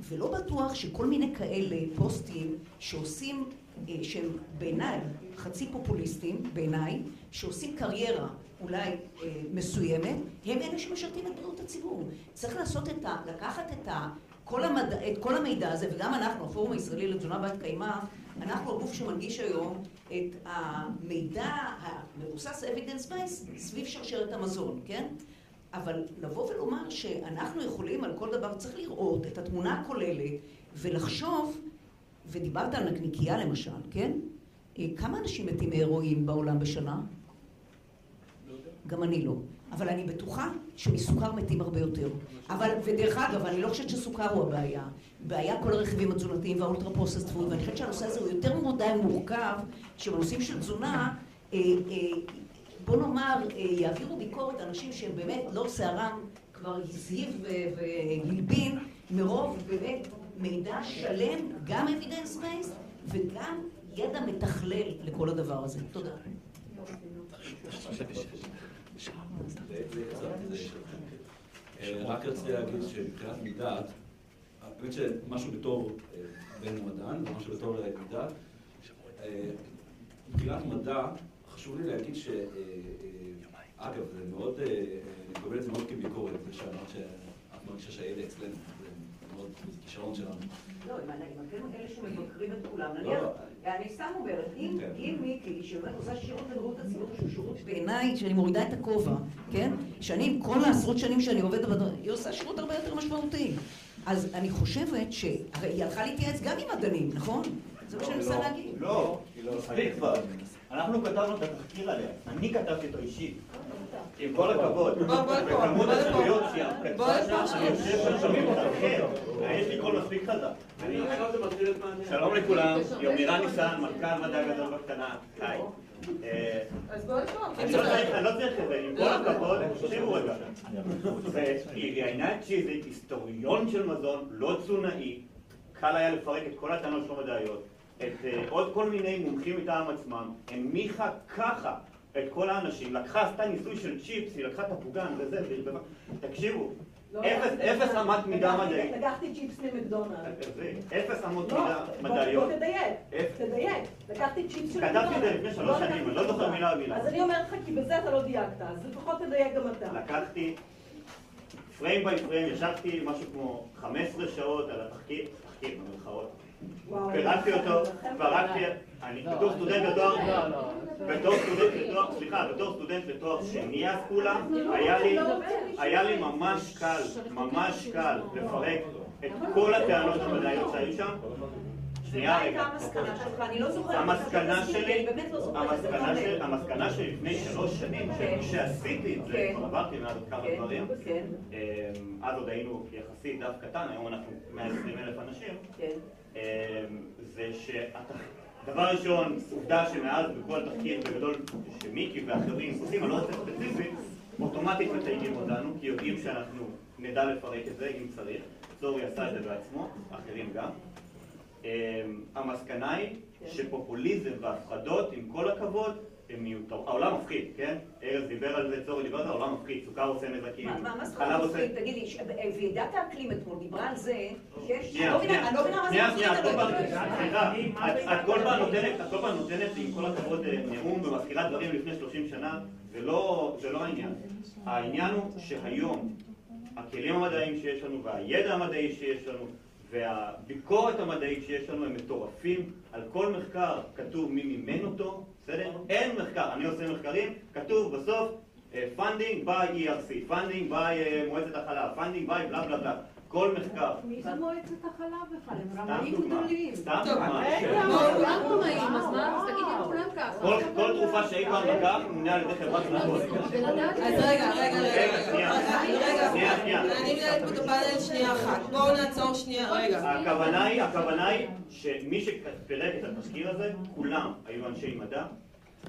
ולא בטוח שכל מיני כאלה פוסטים שעושים, אה, שהם בעיניי חצי פופוליסטים, בעיניי, שעושים קריירה אולי אה, מסוימת, הם אלה שמשרתים את בריאות הציבור. צריך לעשות את ה... לקחת את ה... כל, המד... את כל המידע הזה, וגם אנחנו, הפורום הישראלי לתזונה בת קיימא, אנחנו הגוף שמנגיש היום את המידע המבוסס evidence based סביב שרשרת המזון, כן? אבל לבוא ולומר שאנחנו יכולים על כל דבר, צריך לראות את התמונה הכוללת ולחשוב, ודיברת על נקניקייה למשל, כן? אה, כמה אנשים מתים מהרואין בעולם בשנה? גם אני לא. אבל אני בטוחה שמסוכר מתים הרבה יותר. אבל, ודרך אגב, אני לא חושבת שסוכר הוא הבעיה. בעיה כל הרכיבים התזונתיים והאולטרה פרוססט פוד, ואני חושבת שהנושא הזה הוא יותר מדי מורכב, שבנושאים של תזונה, אה, אה, בוא נאמר, אה, יעבירו ביקורת אנשים שהם באמת לא שערם כבר הזהיב והלבין, מרוב באמת מידע שלם, גם evidence based וגם ידע מתכלל לכל הדבר הזה. תודה. רק רציתי להגיד שמבחינת מידת, באמת שמשהו בתור בן מדען ומשהו בתור מידת, מבחינת מדע חשוב לי להגיד ש... אגב, זה מאוד, אני מקבל את זה מאוד כביקורת, זה שאמרת שאת מרגישה שהידע אצלנו, זה מאוד כישרון שלנו. לא, אם אתם אלה שמבקרים את כולם, נניח, אני סתם אומרת, אם מיקי, שבאמת עושה שירות לבריאות הציבור, שהוא שירות בעיניי, שאני מורידה את הכובע, כן? שאני כל העשרות שנים שאני עובדת, היא עושה שירות הרבה יותר משמעותי. אז אני חושבת ש... הרי היא הלכה להתייעץ גם עם מדענים, נכון? זה מה שאני מנסה להגיד. לא, מספיק כבר. אנחנו כתבנו את התחקיר עליה, אני כתבתי אותו אישית. עם כל הכבוד. בוא, בוא לפה, וכמות. השטויות שהיא בוא כתבה לפה. שם, אני יושב שם שומעים אותה, כן. יש לי קול מספיק חזק. שלום לכולם, יומירן ניסן, מנכ"ל מדע גדול בקטנה, היי. אה, אז בוא לפה. אני לא צריך- אני לא צריך את זה, עם כל הכבוד, תקשיבו רגע. והיא ראיינה את צ'יזיק, היסטוריון של מזון, לא תזונאי, קל היה לפרק את כל הטענות שלו מדעיות, את אה, עוד כל מיני מומחים מטעם עצמם, הנמיכה ככה את כל האנשים, לקחה, עשתה ניסוי של צ'יפס, היא לקחה את הפוגן וזה, תקשיבו, לא, אפס- לקחתי- אפס אמת מידה מדעית. לקחתי צ'יפס ממקדונלד. זה, אפס אמות לא, מידה מדעיות. בוא תדייק. תדייק. לקחתי צ'יפס של כתבתי את זה מקדונלד. לפני שלוש לא שנים, אני לא זוכר. מילה במילה. אז אני אומרת לך, כי בזה אתה לא דייקת, אז לפחות תדייק גם אתה. לקחתי frame by frame, ישבתי משהו כמו 15 שעות על התחקיר, תחקיר במרכאות. פירקתי אותו, פרקתי. אני בתור סטודנט לתואר, בתור סטודנט לתואר, סליחה, בתור סטודנט לתואר שני אז כולה, היה לי, היה לי ממש קל, ממש קל לפרק את כל הטענות המדעיות שהיו שם. שנייה רגע. המסקנה לא זוכרת. המסקנה שלי, לא המסקנה לא שלי לפני שלוש שנים, כן. שעשיתי את זה, כן. כבר עברתי מאז עוד כמה כן, דברים, כן, אמ, אז עוד היינו יחסית דף קטן, היום אנחנו 120 אלף אנשים, כן. זה שדבר ראשון, עובדה שמאז בכל תחקיר בגדול שמיקי ואחרים עושים, אני לא רוצה ספציפית, אוטומטית מתייגים אותנו, כי יודעים שאנחנו נדע לפרק את זה אם צריך. זורי עשה את זה בעצמו, אחרים גם. אמ, המסקנה היא שפופוליזם והפחדות, עם כל הכבוד, הם מיותרות. העולם מפחיד, כן? ארז דיבר על זה, צורי דיבר על זה, העולם מפחיד, סוכר עושה נזקים, מה- מה מה זאת אומרת עושה... מפחיד? תגיד לי, ש- ועידת האקלים אתמול דיברה על זה, שיש... אני לא מבינה- שנייה, אני לא מבינה מה זה שנייה, מפחיד, שנייה, את אני כל פעם, יודעת. סליחה, את- את כל פעם נותנת, את כל פעם נותנת, עם כל הכבוד, אה, נאום ומזכירה דברים לפני 30 שנה, זה לא זה לא העניין. העניין הוא שהיום, הכלים המדעיים שיש לנו והידע המדעי שיש לנו והביקורת המדעית שיש לנו הם מטורפים. על כל מחקר כתוב מי מימן אותו, בסדר? אין מחקר, אני עושה מחקרים, כתוב בסוף אה, funding by ERC, funding by אה, מועצת החלב, funding by בלה בלה בלה. כל מחקר. מי זה מועצת החלב בכלל? הם רמאים. גדולים. סתם דוגמה. רגע, בואו, כולם רמאים, אז מה? אז תגידי לכולם ככה. כל כל תרופה שאי פעם לקח מונה על ידי חברת תרופות. אז רגע, רגע, רגע, רגע, שנייה. רגע, שנייה, שנייה. אני מנהלת פה את הפאנל שנייה אחת. בואו נעצור שנייה, רגע. הכוונה היא, הכוונה היא שמי שפירק את התחקיר הזה, כולם היו אנשי מדע.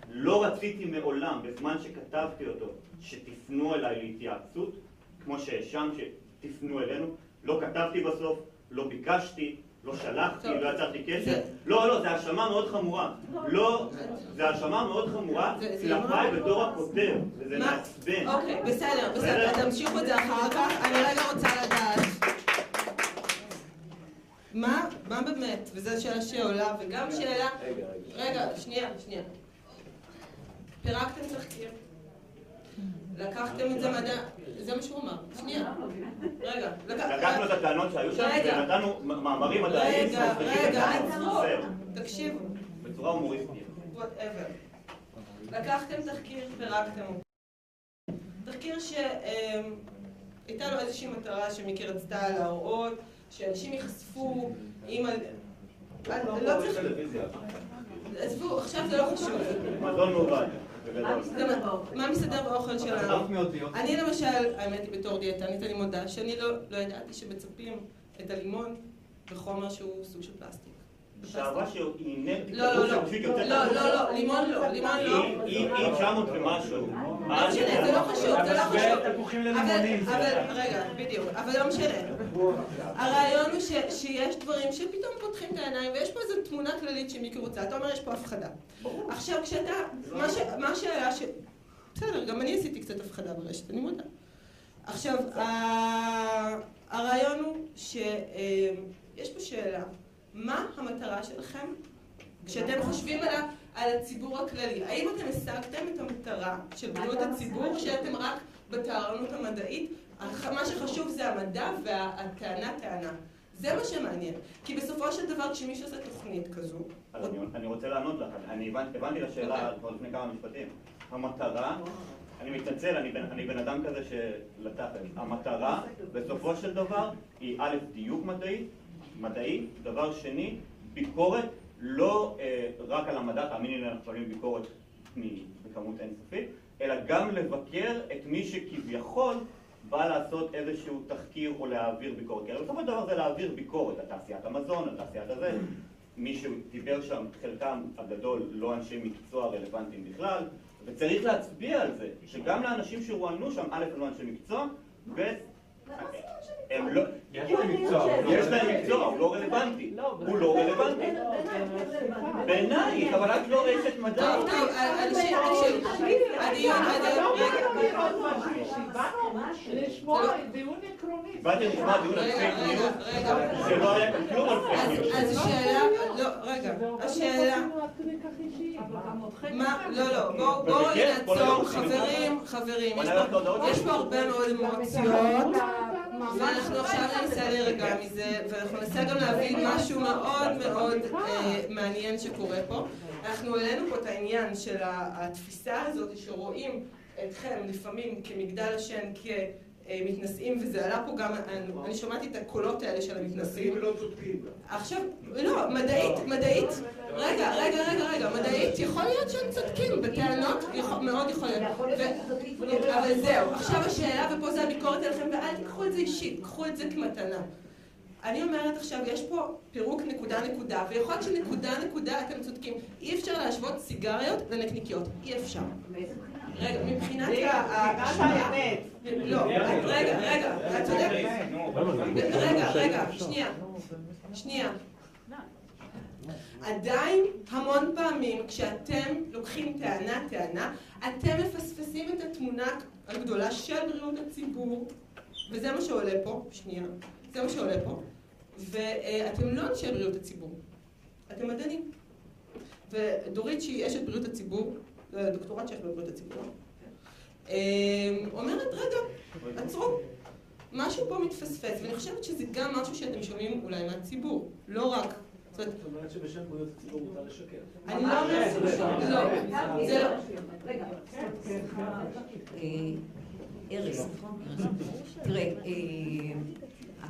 לא רציתי מעולם, בזמן שכתבתי אותו, שתפנו אליי להתייעצות, כמו שהאשמת שתפנו אלינו. לא כתבתי בסוף, לא ביקשתי, לא שלחתי. לא יצרתי קשר. לא, לא, זו האשמה מאוד חמורה. לא, זו האשמה מאוד חמורה זה כלפיי לא- בתור הכותב, וזה? מעצבן. אוקיי, בסדר, בסדר, תמשיכו את זה אחר כך. אני רגע רוצה לדעת. מה, מה באמת, וזו שאלה שעולה, וגם שאלה... רגע, רגע. רגע, שנייה, שנייה. פירקתם תחקיר. לקחתם את זה מדע... זה מה שהוא אמר. שנייה. רגע. לק- לקחנו את הטענות שהיו שם. ונתנו מאמרים מדעיים רגע, רגע. עצרו. תקשיבו. בצורה הומוריסטית. whatever. לקחתם תחקיר, פירקתם אותו. תחקיר שהייתה לו איזושהי מטרה שמיקי רצתה להראות, שאנשים ייחשפו עם... ה- אני לא צריך... עזבו, עכשיו זה לא חשוב. מזון מעובד, מה- מסתדר באוכל שלנו? אני למשל, האמת היא בתור דיאטנית, אני מודה שאני לא לא ידעתי שמצפים את הלימון בחומר שהוא סוג של פלסטיק. שערה שהוא אינרטי, לא, לא, לא, לא, לא, לא, לימון לא, לימון לא. היא היא 900 ומשהו. לא משנה, זה לא חשוב, זה לא חשוב. אבל, רגע, בדיוק, אבל לא משנה. הרעיון הוא שיש דברים שפתאום פותחים את העיניים, ויש פה איזו תמונה כללית שמיקי רוצה. אתה אומר, יש פה הפחדה. עכשיו, כשאתה, מה, שהיה ש... בסדר, גם אני עשיתי קצת הפחדה ברשת, אני מודה. עכשיו, הרעיון הוא שיש פה שאלה, מה המטרה שלכם כשאתם חושבים על, ה- על הציבור הכללי? האם אתם השגתם את המטרה של בריאות הציבור, שאתם רק בטהרנות המדעית? מה שחשוב זה המדע והטענה טענה. זה מה שמעניין. כי בסופו של דבר, כשמישהו עושה תוכנית כזו, אז אני- אני רוצה לענות לך, אני הבנתי הבנתי לשאלה אוקיי. כבר לפני כמה משפטים. המטרה, אני מתנצל, אני בן- אני בן אדם כזה שלטף, המטרה בסופו של דבר היא א', דיוק מדעי, מדעי, דבר שני, ביקורת לא אה, רק על המדע, תאמיני לי, אנחנו שואלים ביקורת בכמות אינסופית, אלא גם לבקר את מי שכביכול בא לעשות איזשהו תחקיר או להעביר ביקורת. כי הרי בסופו של דבר זה להעביר ביקורת על תעשיית המזון, על תעשיית הזה. מי שדיבר שם, חלקם הגדול לא אנשי מקצוע רלוונטיים בכלל, וצריך להצביע על זה, שגם לאנשים שרואיינו שם, א', הם לא אנשי מקצוע, ו... הם לא... יש להם מקצוע, לא יש להם מקצוע, הוא לא רלוונטי. הוא לא רלוונטי. בעינייך, אבל את לא אשת מדע. טוב, הדיון, רגע, לשמוע דיון עקרוני. באתי לשמוע דיון על רגע, פייק רגע, ניוז, רגע. שלא היה כלום על פייק אז ניוז. אז השאלה, לא, רגע, השאלה. מה, לא, לא, בואו כן, נעצור. חברים, חברים. יש פה הרבה מאוד אמוציות, ואנחנו עכשיו ננסה להירגע מזה, ואנחנו ננסה גם להבין משהו מאוד מאוד אה, מעניין שקורה פה. אנחנו העלינו פה את העניין של התפיסה הזאת שרואים אתכם לפעמים כמגדל השן, כמתנשאים, וזה עלה פה גם, אני, שמעתי את הקולות האלה של המתנשאים. ולא צודקים. עכשיו, לא, מדעית, מדעית, רגע, רגע, רגע, רגע, מדעית, יכול להיות שהם צודקים בטענות, מאוד יכול להיות. אבל זהו, עכשיו השאלה, ופה זה הביקורת עליכם, ואל תיקחו את זה אישית, קחו את זה כמתנה. אני אומרת עכשיו, יש פה פירוק נקודה נקודה, ויכול להיות שנקודה נקודה אתם צודקים. אי אפשר להשוות סיגריות לנקניקיות, אי אפשר. רגע, מבחינת ההשוואה... לא, רגע, רגע, את צודקת. רגע, רגע, שנייה. שנייה. עדיין המון פעמים כשאתם לוקחים טענה טענה, אתם מפספסים את התמונה הגדולה של בריאות הציבור, וזה מה שעולה פה, שנייה, זה מה שעולה פה, ואתם לא אנשי בריאות הציבור, אתם מדענים. ודורית שהיא אשת בריאות הציבור, זה דוקטורט שיש בבריאות הציבור, אה, אומרת, רגע, עצרו, משהו פה מתפספס, ואני חושבת שזה גם משהו שאתם שומעים אולי מהציבור, לא רק זאת אומרת, שבשם בריאות הציבור מותר לשקר. אני לא אומרת, לא, זה לא. רגע, אה, ארז, נכון? ארז. תראה, אה,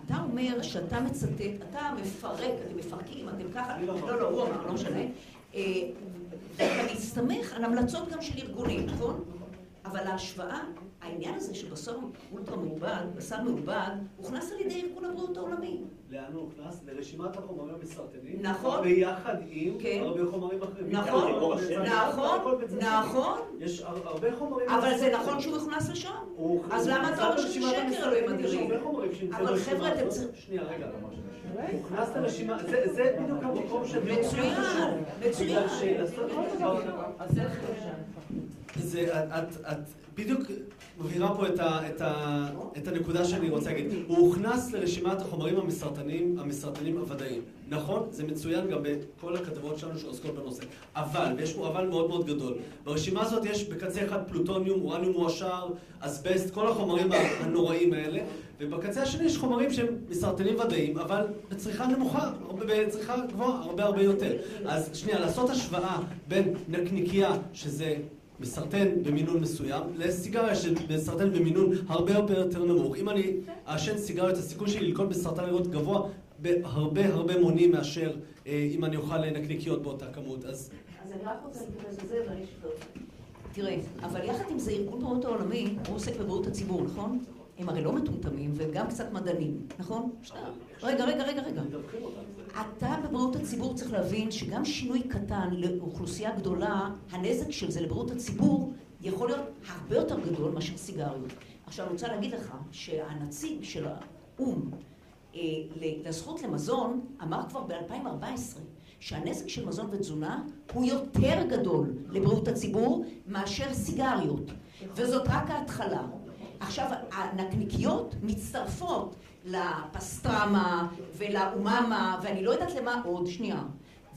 אתה אומר שאתה מצטט, אתה מפרק, אתם מפרקים, אתם ככה, לא, לא, הוא אמר, לא משנה. אה, ואתה מסתמך על המלצות גם של ארגונים, נכון? אבל ההשוואה, העניין הזה של בשר אולטרה מעובד, בשר מעובד, הוכנס על ידי ארגון הבריאות העולמי. לאן הוא הוכנס? לרשימת החומרים המסרטנים. נכון. ביחד עם כן. הרבה חומרים אחרים. נכון, נכון, נכון, נכון. יש הר- הרבה חומרים... אבל זה. נכון שהוא הוכנס לשם. הוא הוכנס- אז למה אתה אומר שזה שקר, אלוהים המסרטנים, יש אדירים? הרבה חומרים שנמצאים אבל חבר'ה, אתם. צריכים... שנייה, רגע. הוכנס לרשימה, זה- זה בדיוק המקום של... מצוין, מצוין. בגלל שלעשות את הדבר... זה, את, את, את בדיוק מבהירה פה את, ה, את, ה, את הנקודה שאני רוצה להגיד. הוא הוכנס לרשימת החומרים המסרטנים, המסרטנים הוודאיים. נכון, זה מצוין גם בכל הכתבות שלנו שעוסקות בנושא. אבל, ויש פה אבל מאוד מאוד גדול, ברשימה הזאת יש בקצה אחד פלוטוניום, אורניום מועשר, אסבסט, כל החומרים הנוראים האלה, ובקצה השני יש חומרים שהם מסרטנים ודאיים, אבל בצריכה נמוכה, בצריכה גבוהה, הרבה הרבה יותר. אז שנייה, לעשות השוואה בין נקניקייה, שזה מסרטן במינון מסוים, לסיגריה שמסרטן במינון הרבה הרבה יותר נמוך. אם אני אעשן סיגריות, הסיכוי שלי ללקות בסרטן ריאות גבוה בהרבה הרבה מונים מאשר אה, אם אני אוכל נקניקיות באותה כמות. אז אז אני רק רוצה להתייחס לזה ואני אשתוק. תראה, אבל יחד עם זה ארגון בריאות העולמי, הוא עוסק בבריאות הציבור, נכון? הם הרי לא מטומטמים והם גם קצת מדענים, נכון? רגע, רגע, רגע, רגע. אתה בבריאות הציבור צריך להבין שגם שינוי קטן לאוכלוסייה גדולה, הנזק של זה לבריאות הציבור יכול להיות הרבה יותר גדול מאשר סיגריות. עכשיו אני רוצה להגיד לך שהנציג של האו"ם אה, לזכות למזון אמר כבר ב-2014 שהנזק של מזון ותזונה הוא יותר גדול לבריאות הציבור מאשר סיגריות, וזאת רק ההתחלה. עכשיו, הנקניקיות מצטרפות לפסטרמה ולאוממה, ואני לא יודעת למה עוד, שנייה.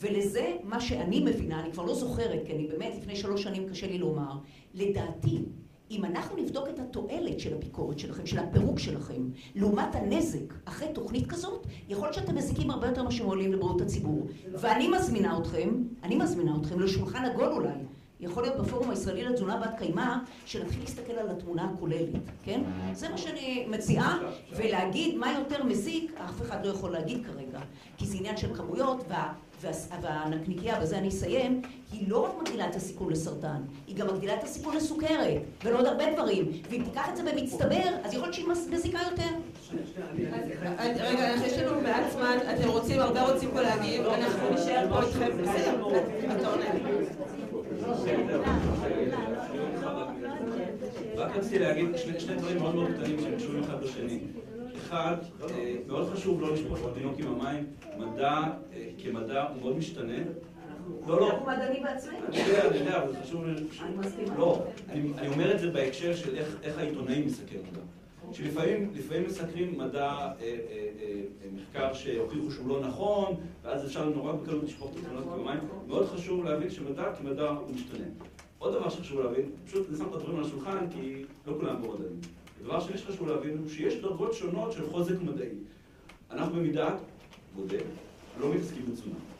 ולזה, מה שאני מבינה, אני כבר לא זוכרת, כי אני באמת, לפני שלוש שנים קשה לי לומר, לדעתי, אם אנחנו נבדוק את התועלת של הביקורת שלכם, של הפירוק שלכם, לעומת הנזק אחרי תוכנית כזאת, יכול להיות שאתם מזיקים הרבה יותר ממה שמועילים לבריאות הציבור. ואני מזמינה אתכם, אני מזמינה אתכם לשולחן עגול אולי, יכול להיות בפורום הישראלי לתזונה בת קיימא, שנתחיל להסתכל על התמונה הכוללת, כן? זה מה שאני מציעה, ולהגיד מה יותר מזיק, אף אחד לא יכול להגיד כרגע, כי זה עניין של כמויות, וה, וה, והנקניקייה, בזה אני אסיים, היא לא רק מגדילה את הסיכון לסרטן, היא גם מגדילה את הסיכון לסוכרת, ולעוד הרבה דברים, ואם תיקח את זה במצטבר, אז יכול להיות שהיא מזיקה יותר. רגע, יש לנו מעט זמן, אתם רוצים, הרבה רוצים פה להגיב, אנחנו נשאר פה איתכם, בסדר, אתה עונה. רק רציתי להגיד שני, דברים מאוד מאוד קטנים שהם קשורים אחד בשני. אחד, אה, מאוד חשוב לא לשפוט את התינוק עם המים. מדע אה, כמדע הוא מאוד משתנה. לא, לא. אנחנו מדענים בעצמנו. אני יודע, אני יודע, אבל חשוב... אני מסכימה. לא, אני, אומר את זה בהקשר של איך, העיתונאים מסקרים מדע. שלפעמים לפעמים מסקרים מדע, אה, אה, אה, מחקר שהוכיחו שהוא לא נכון, ואז אפשר נורא בקלות לשפוך את התמונות כמים. מאוד חשוב להבין שמדע כמדע הוא משתנה. עוד דבר שחשוב להבין, פשוט אני שם את הדברים על השולחן כי לא כולם פה מדענים. הדבר שני שחשוב להבין הוא שיש דרגות שונות של חוזק מדעי. אנחנו במידה, מודה, לא מתעסקים בתזונה.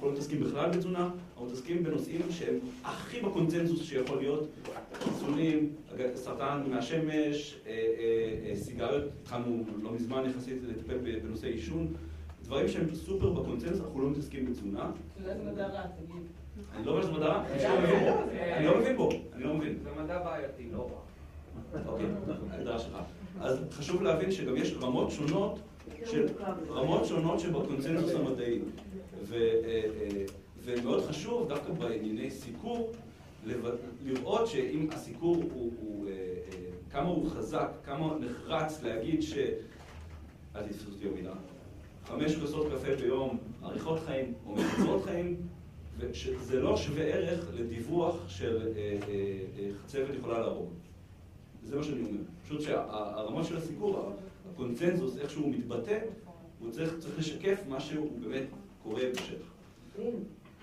אנחנו לא מתעסקים בכלל בתזונה, אנחנו מתעסקים בנושאים שהם הכי בקונצנזוס שיכול להיות, חיסונים, סרטן מהשמש, אה, אה, אה, סיגריות, התחלנו לא מזמן יחסית לטפל בנושא עישון, דברים שהם סופר בקונצנזוס, אנחנו לא מתעסקים בתזונה. זה מדע רע, תגיד. אני לא אומר שזה מדע רע, אני לא מבין בו, אני לא מבין בו, אני לא מבין. זה מדע בעייתי, לא רע. אוקיי, ההגדרה שלך. אז חשוב להבין שגם יש רמות שונות של רמות שונות שבקונצנזוס המדעי. אה, אה, ומאוד חשוב, דווקא בענייני סיקור, לראות שאם הסיקור הוא, הוא אה, כמה הוא חזק, כמה נחרץ להגיד ש... אל תתפסו אותי במילה. חמש כוסות קפה ביום, אריכות חיים או מקצרות חיים, ושזה לא שווה ערך לדיווח של חצבת יכולה להרוג. זה מה שאני אומר. פשוט שהרמה של הסיקור, הקונצנזוס, איך שהוא מתבטא, הוא צריך, צריך לשקף מה שהוא באמת קורה בשטח.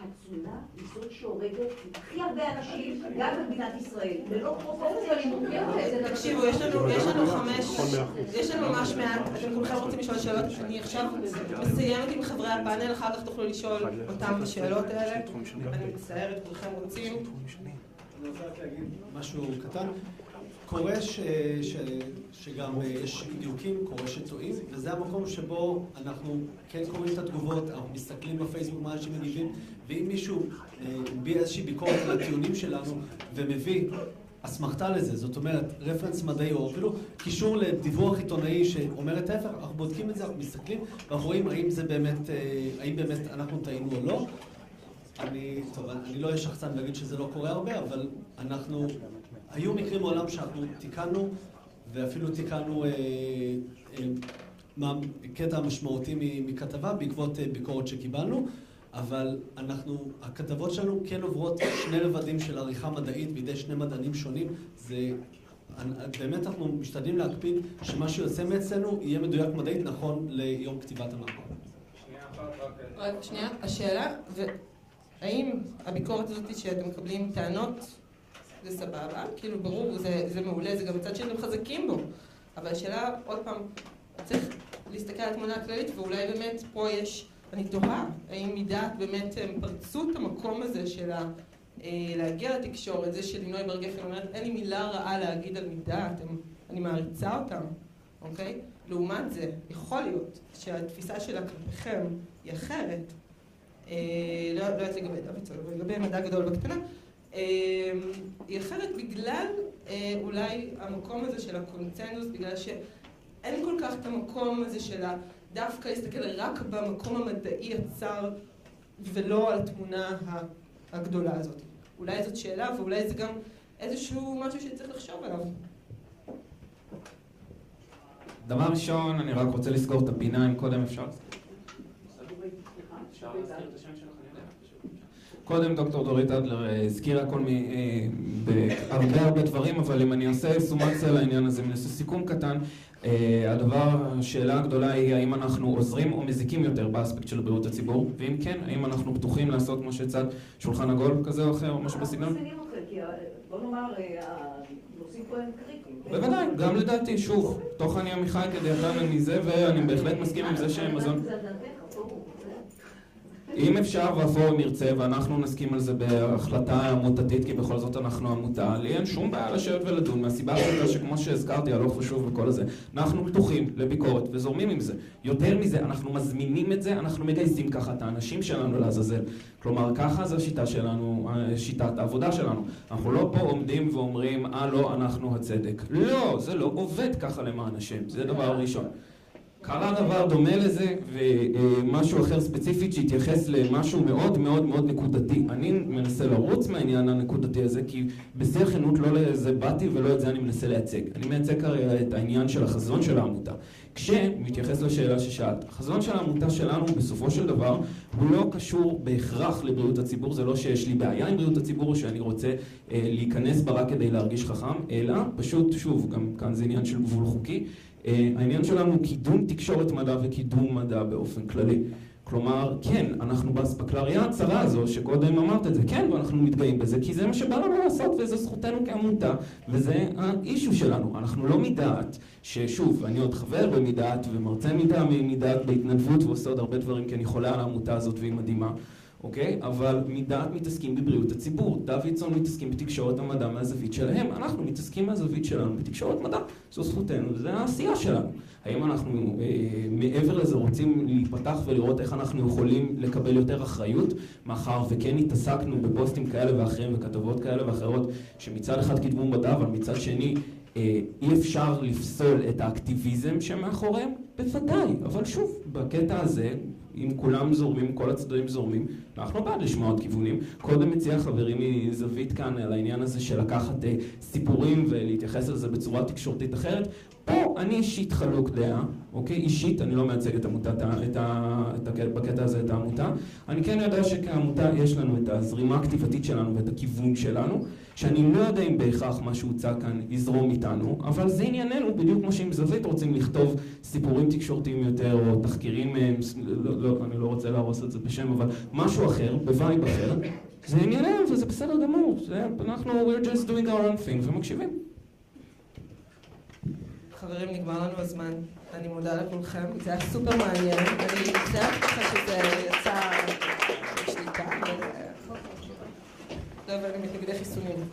התזונה היא זאת שהורגת הכי הרבה אנשים, גם במדינת ישראל, ללא פרופורציה לימודית. תקשיבו, יש לנו, יש לנו חמש, יש לנו ממש מעט, אתם כולכם רוצים לשאול שאלות, אני עכשיו מסיימת עם חברי הפאנל, אחר כך תוכלו לשאול אותם את השאלות האלה. אני מצטערת, כולכם רוצים. אני רוצה רק להגיד משהו קטן. קורה ש, ש, שגם אה, יש דיוקים, קורה שטועים, וזה המקום שבו אנחנו כן קוראים את התגובות, אנחנו מסתכלים בפייסבוק מה אנשים מגיבים, ואם מישהו אה, מביע איזושהי ביקורת על הטיעונים שלנו ומביא אסמכתה לזה, זאת אומרת, רפרנס מדעי או אפילו קישור לדיווח עיתונאי שאומר את ההפך, אנחנו בודקים את זה, אנחנו מסתכלים, ואנחנו רואים האם זה באמת, אה, האם באמת אנחנו טעינו או לא. אני, טוב, אני לא אהיה שחצן להגיד שזה לא קורה הרבה, אבל אנחנו, היו מקרים בעולם שאנחנו תיקנו, ואפילו תיקנו אה, אה, מה, קטע משמעותי מ- מכתבה בעקבות אה, ביקורת שקיבלנו, אבל אנחנו, הכתבות שלנו כן עוברות שני רבדים של עריכה מדעית בידי שני מדענים שונים. זה, באמת אנחנו משתדלים להקפיד שמה שיוצא מאצלנו יהיה מדויק מדעית נכון ליום כתיבת המאמר. רק שנייה, השאלה, והאם הביקורת הזאת שאתם מקבלים טענות, זה סבבה, כאילו ברור, זה, זה מעולה, זה גם מצד שאתם חזקים בו, אבל השאלה, עוד פעם, צריך להסתכל על התמונה הכללית, ואולי באמת פה יש, אני תוהה, האם מדעת באמת הם פרצו את המקום הזה של ה... אה, להגיע לתקשורת, זה שלינוי בר גפן אומרת, אין לי מילה רעה להגיד על מדעת, אני מעריצה אותם, אוקיי? לעומת זה, יכול להיות שהתפיסה שלה כלפיכם היא אחרת, אה, לא לא יודעת לגבי דוידסון, אבל לגבי מדע גדול בקטנה, היא אחרת בגלל אה, אולי המקום הזה של הקונצנזוס, בגלל שאין כל כך את המקום הזה של דווקא להסתכל רק במקום המדעי הצר ולא על התמונה ה- הגדולה הזאת. אולי זאת שאלה ואולי זה גם איזשהו משהו שצריך לחשוב עליו. דבר ראשון, אני רק רוצה לסגור את הפינה, אם קודם אפשר. קודם דוקטור דורית אדלר אה, הזכירה כל מיני, אה, בהרבה הרבה דברים, אבל אם אני אעשה סומציה לעניין הזה, אם אני אעשה סיכום קטן, אה, הדבר, השאלה הגדולה היא האם אנחנו עוזרים או מזיקים יותר באספקט של בריאות הציבור, ואם כן, האם אנחנו פתוחים לעשות כמו שהצעת שולחן עגול כזה או אחר, או משהו בסגנון? אנחנו מזמינים אתכם, כי ה- בוא נאמר, אה, הנושאים פה הם קריטיים. בוודאי, גם לדעתי, שוב, תוך אני עמיחי כדעתם מזה, ואני בהחלט מסכים עם זה שמזון... זה דעתך, ברור, אם אפשר והפורום ירצה ואנחנו נסכים על זה בהחלטה עמותתית כי בכל זאת אנחנו עמותה, לי אין שום בעיה לשבת ולדון. מהסיבה הפשוטה שכמו שהזכרתי הלוך ושוב וכל הזה אנחנו פתוחים לביקורת וזורמים עם זה. יותר מזה, אנחנו מזמינים את זה, אנחנו מגייסים ככה את האנשים שלנו לעזאזל. כלומר ככה זו השיטה שלנו, שיטת העבודה שלנו. אנחנו לא פה עומדים ואומרים אה אנחנו הצדק. לא, זה לא עובד ככה למען השם, זה דבר ראשון קרה דבר דומה לזה, ומשהו אחר ספציפית שהתייחס למשהו מאוד מאוד מאוד נקודתי. אני מנסה לרוץ מהעניין הנקודתי הזה, כי בשיא הכנות לא לזה באתי ולא את זה אני מנסה לייצג. אני מייצג כרגע את העניין של החזון של העמותה. כשמתייחס לשאלה ששאלת, החזון של העמותה שלנו בסופו של דבר הוא לא קשור בהכרח לבריאות הציבור, זה לא שיש לי בעיה עם בריאות הציבור או שאני רוצה אה, להיכנס בה רק כדי להרגיש חכם, אלא פשוט, שוב, גם כאן זה עניין של גבול חוקי, העניין שלנו הוא קידום תקשורת מדע וקידום מדע באופן כללי. כלומר, כן, אנחנו באספקלריה הצרה הזו, שקודם אמרת את זה, כן, ואנחנו מתגאים בזה, כי זה מה שבא לנו לעשות, וזו זכותנו כעמותה, וזה האישו שלנו. אנחנו לא מדעת, ששוב, אני עוד חבר במדעת, ומרצה מדע מדעת בהתנדבות, ועושה עוד הרבה דברים, כי אני חולה על העמותה הזאת והיא מדהימה. אוקיי? אבל מדעת מתעסקים בבריאות הציבור. דוידסון מתעסקים בתקשורת המדע מהזווית שלהם. אנחנו מתעסקים מהזווית שלנו בתקשורת מדע. זו זכותנו, זו העשייה שלנו. האם אנחנו אה, מעבר לזה רוצים להיפתח ולראות איך אנחנו יכולים לקבל יותר אחריות, מאחר וכן התעסקנו בפוסטים כאלה ואחרים וכתבות כאלה ואחרות, שמצד אחד קידמו מדע, אבל מצד שני אה, אי אפשר לפסול את האקטיביזם שמאחוריהם? בוודאי, אבל שוב, בקטע הזה, אם כולם זורמים, כל הצדדים זורמים, אנחנו בעד לשמוע עוד כיוונים. קודם הציע חברי מזווית כאן על העניין הזה של לקחת אה, סיפורים ולהתייחס לזה בצורה תקשורתית אחרת. פה אני אישית חלוק דעה, אוקיי? אישית, אני לא מייצג את עמותת, בקטע הזה את העמותה. אני כן יודע שכעמותה יש לנו את הזרימה הכתיבתית שלנו ואת הכיוון שלנו, שאני לא יודע אם בהכרח מה שהוצע כאן יזרום איתנו, אבל זה ענייננו, בדיוק כמו שעם זווית רוצים לכתוב סיפורים תקשורתיים יותר, או תחקירים, אה, לא, לא, אני לא רוצה להרוס את זה בשם, אבל משהו אחר, ב vibe אחר, זה ענייננו וזה בסדר גמור, אנחנו, we're just doing our own thing ומקשיבים. חברים, נגמר לנו הזמן. אני מודה לכולכם, זה היה סופר מעניין. אני מצטערת ככה שזה יצא משליטה, אבל... לא, אבל אני מתנגדי חיסונים.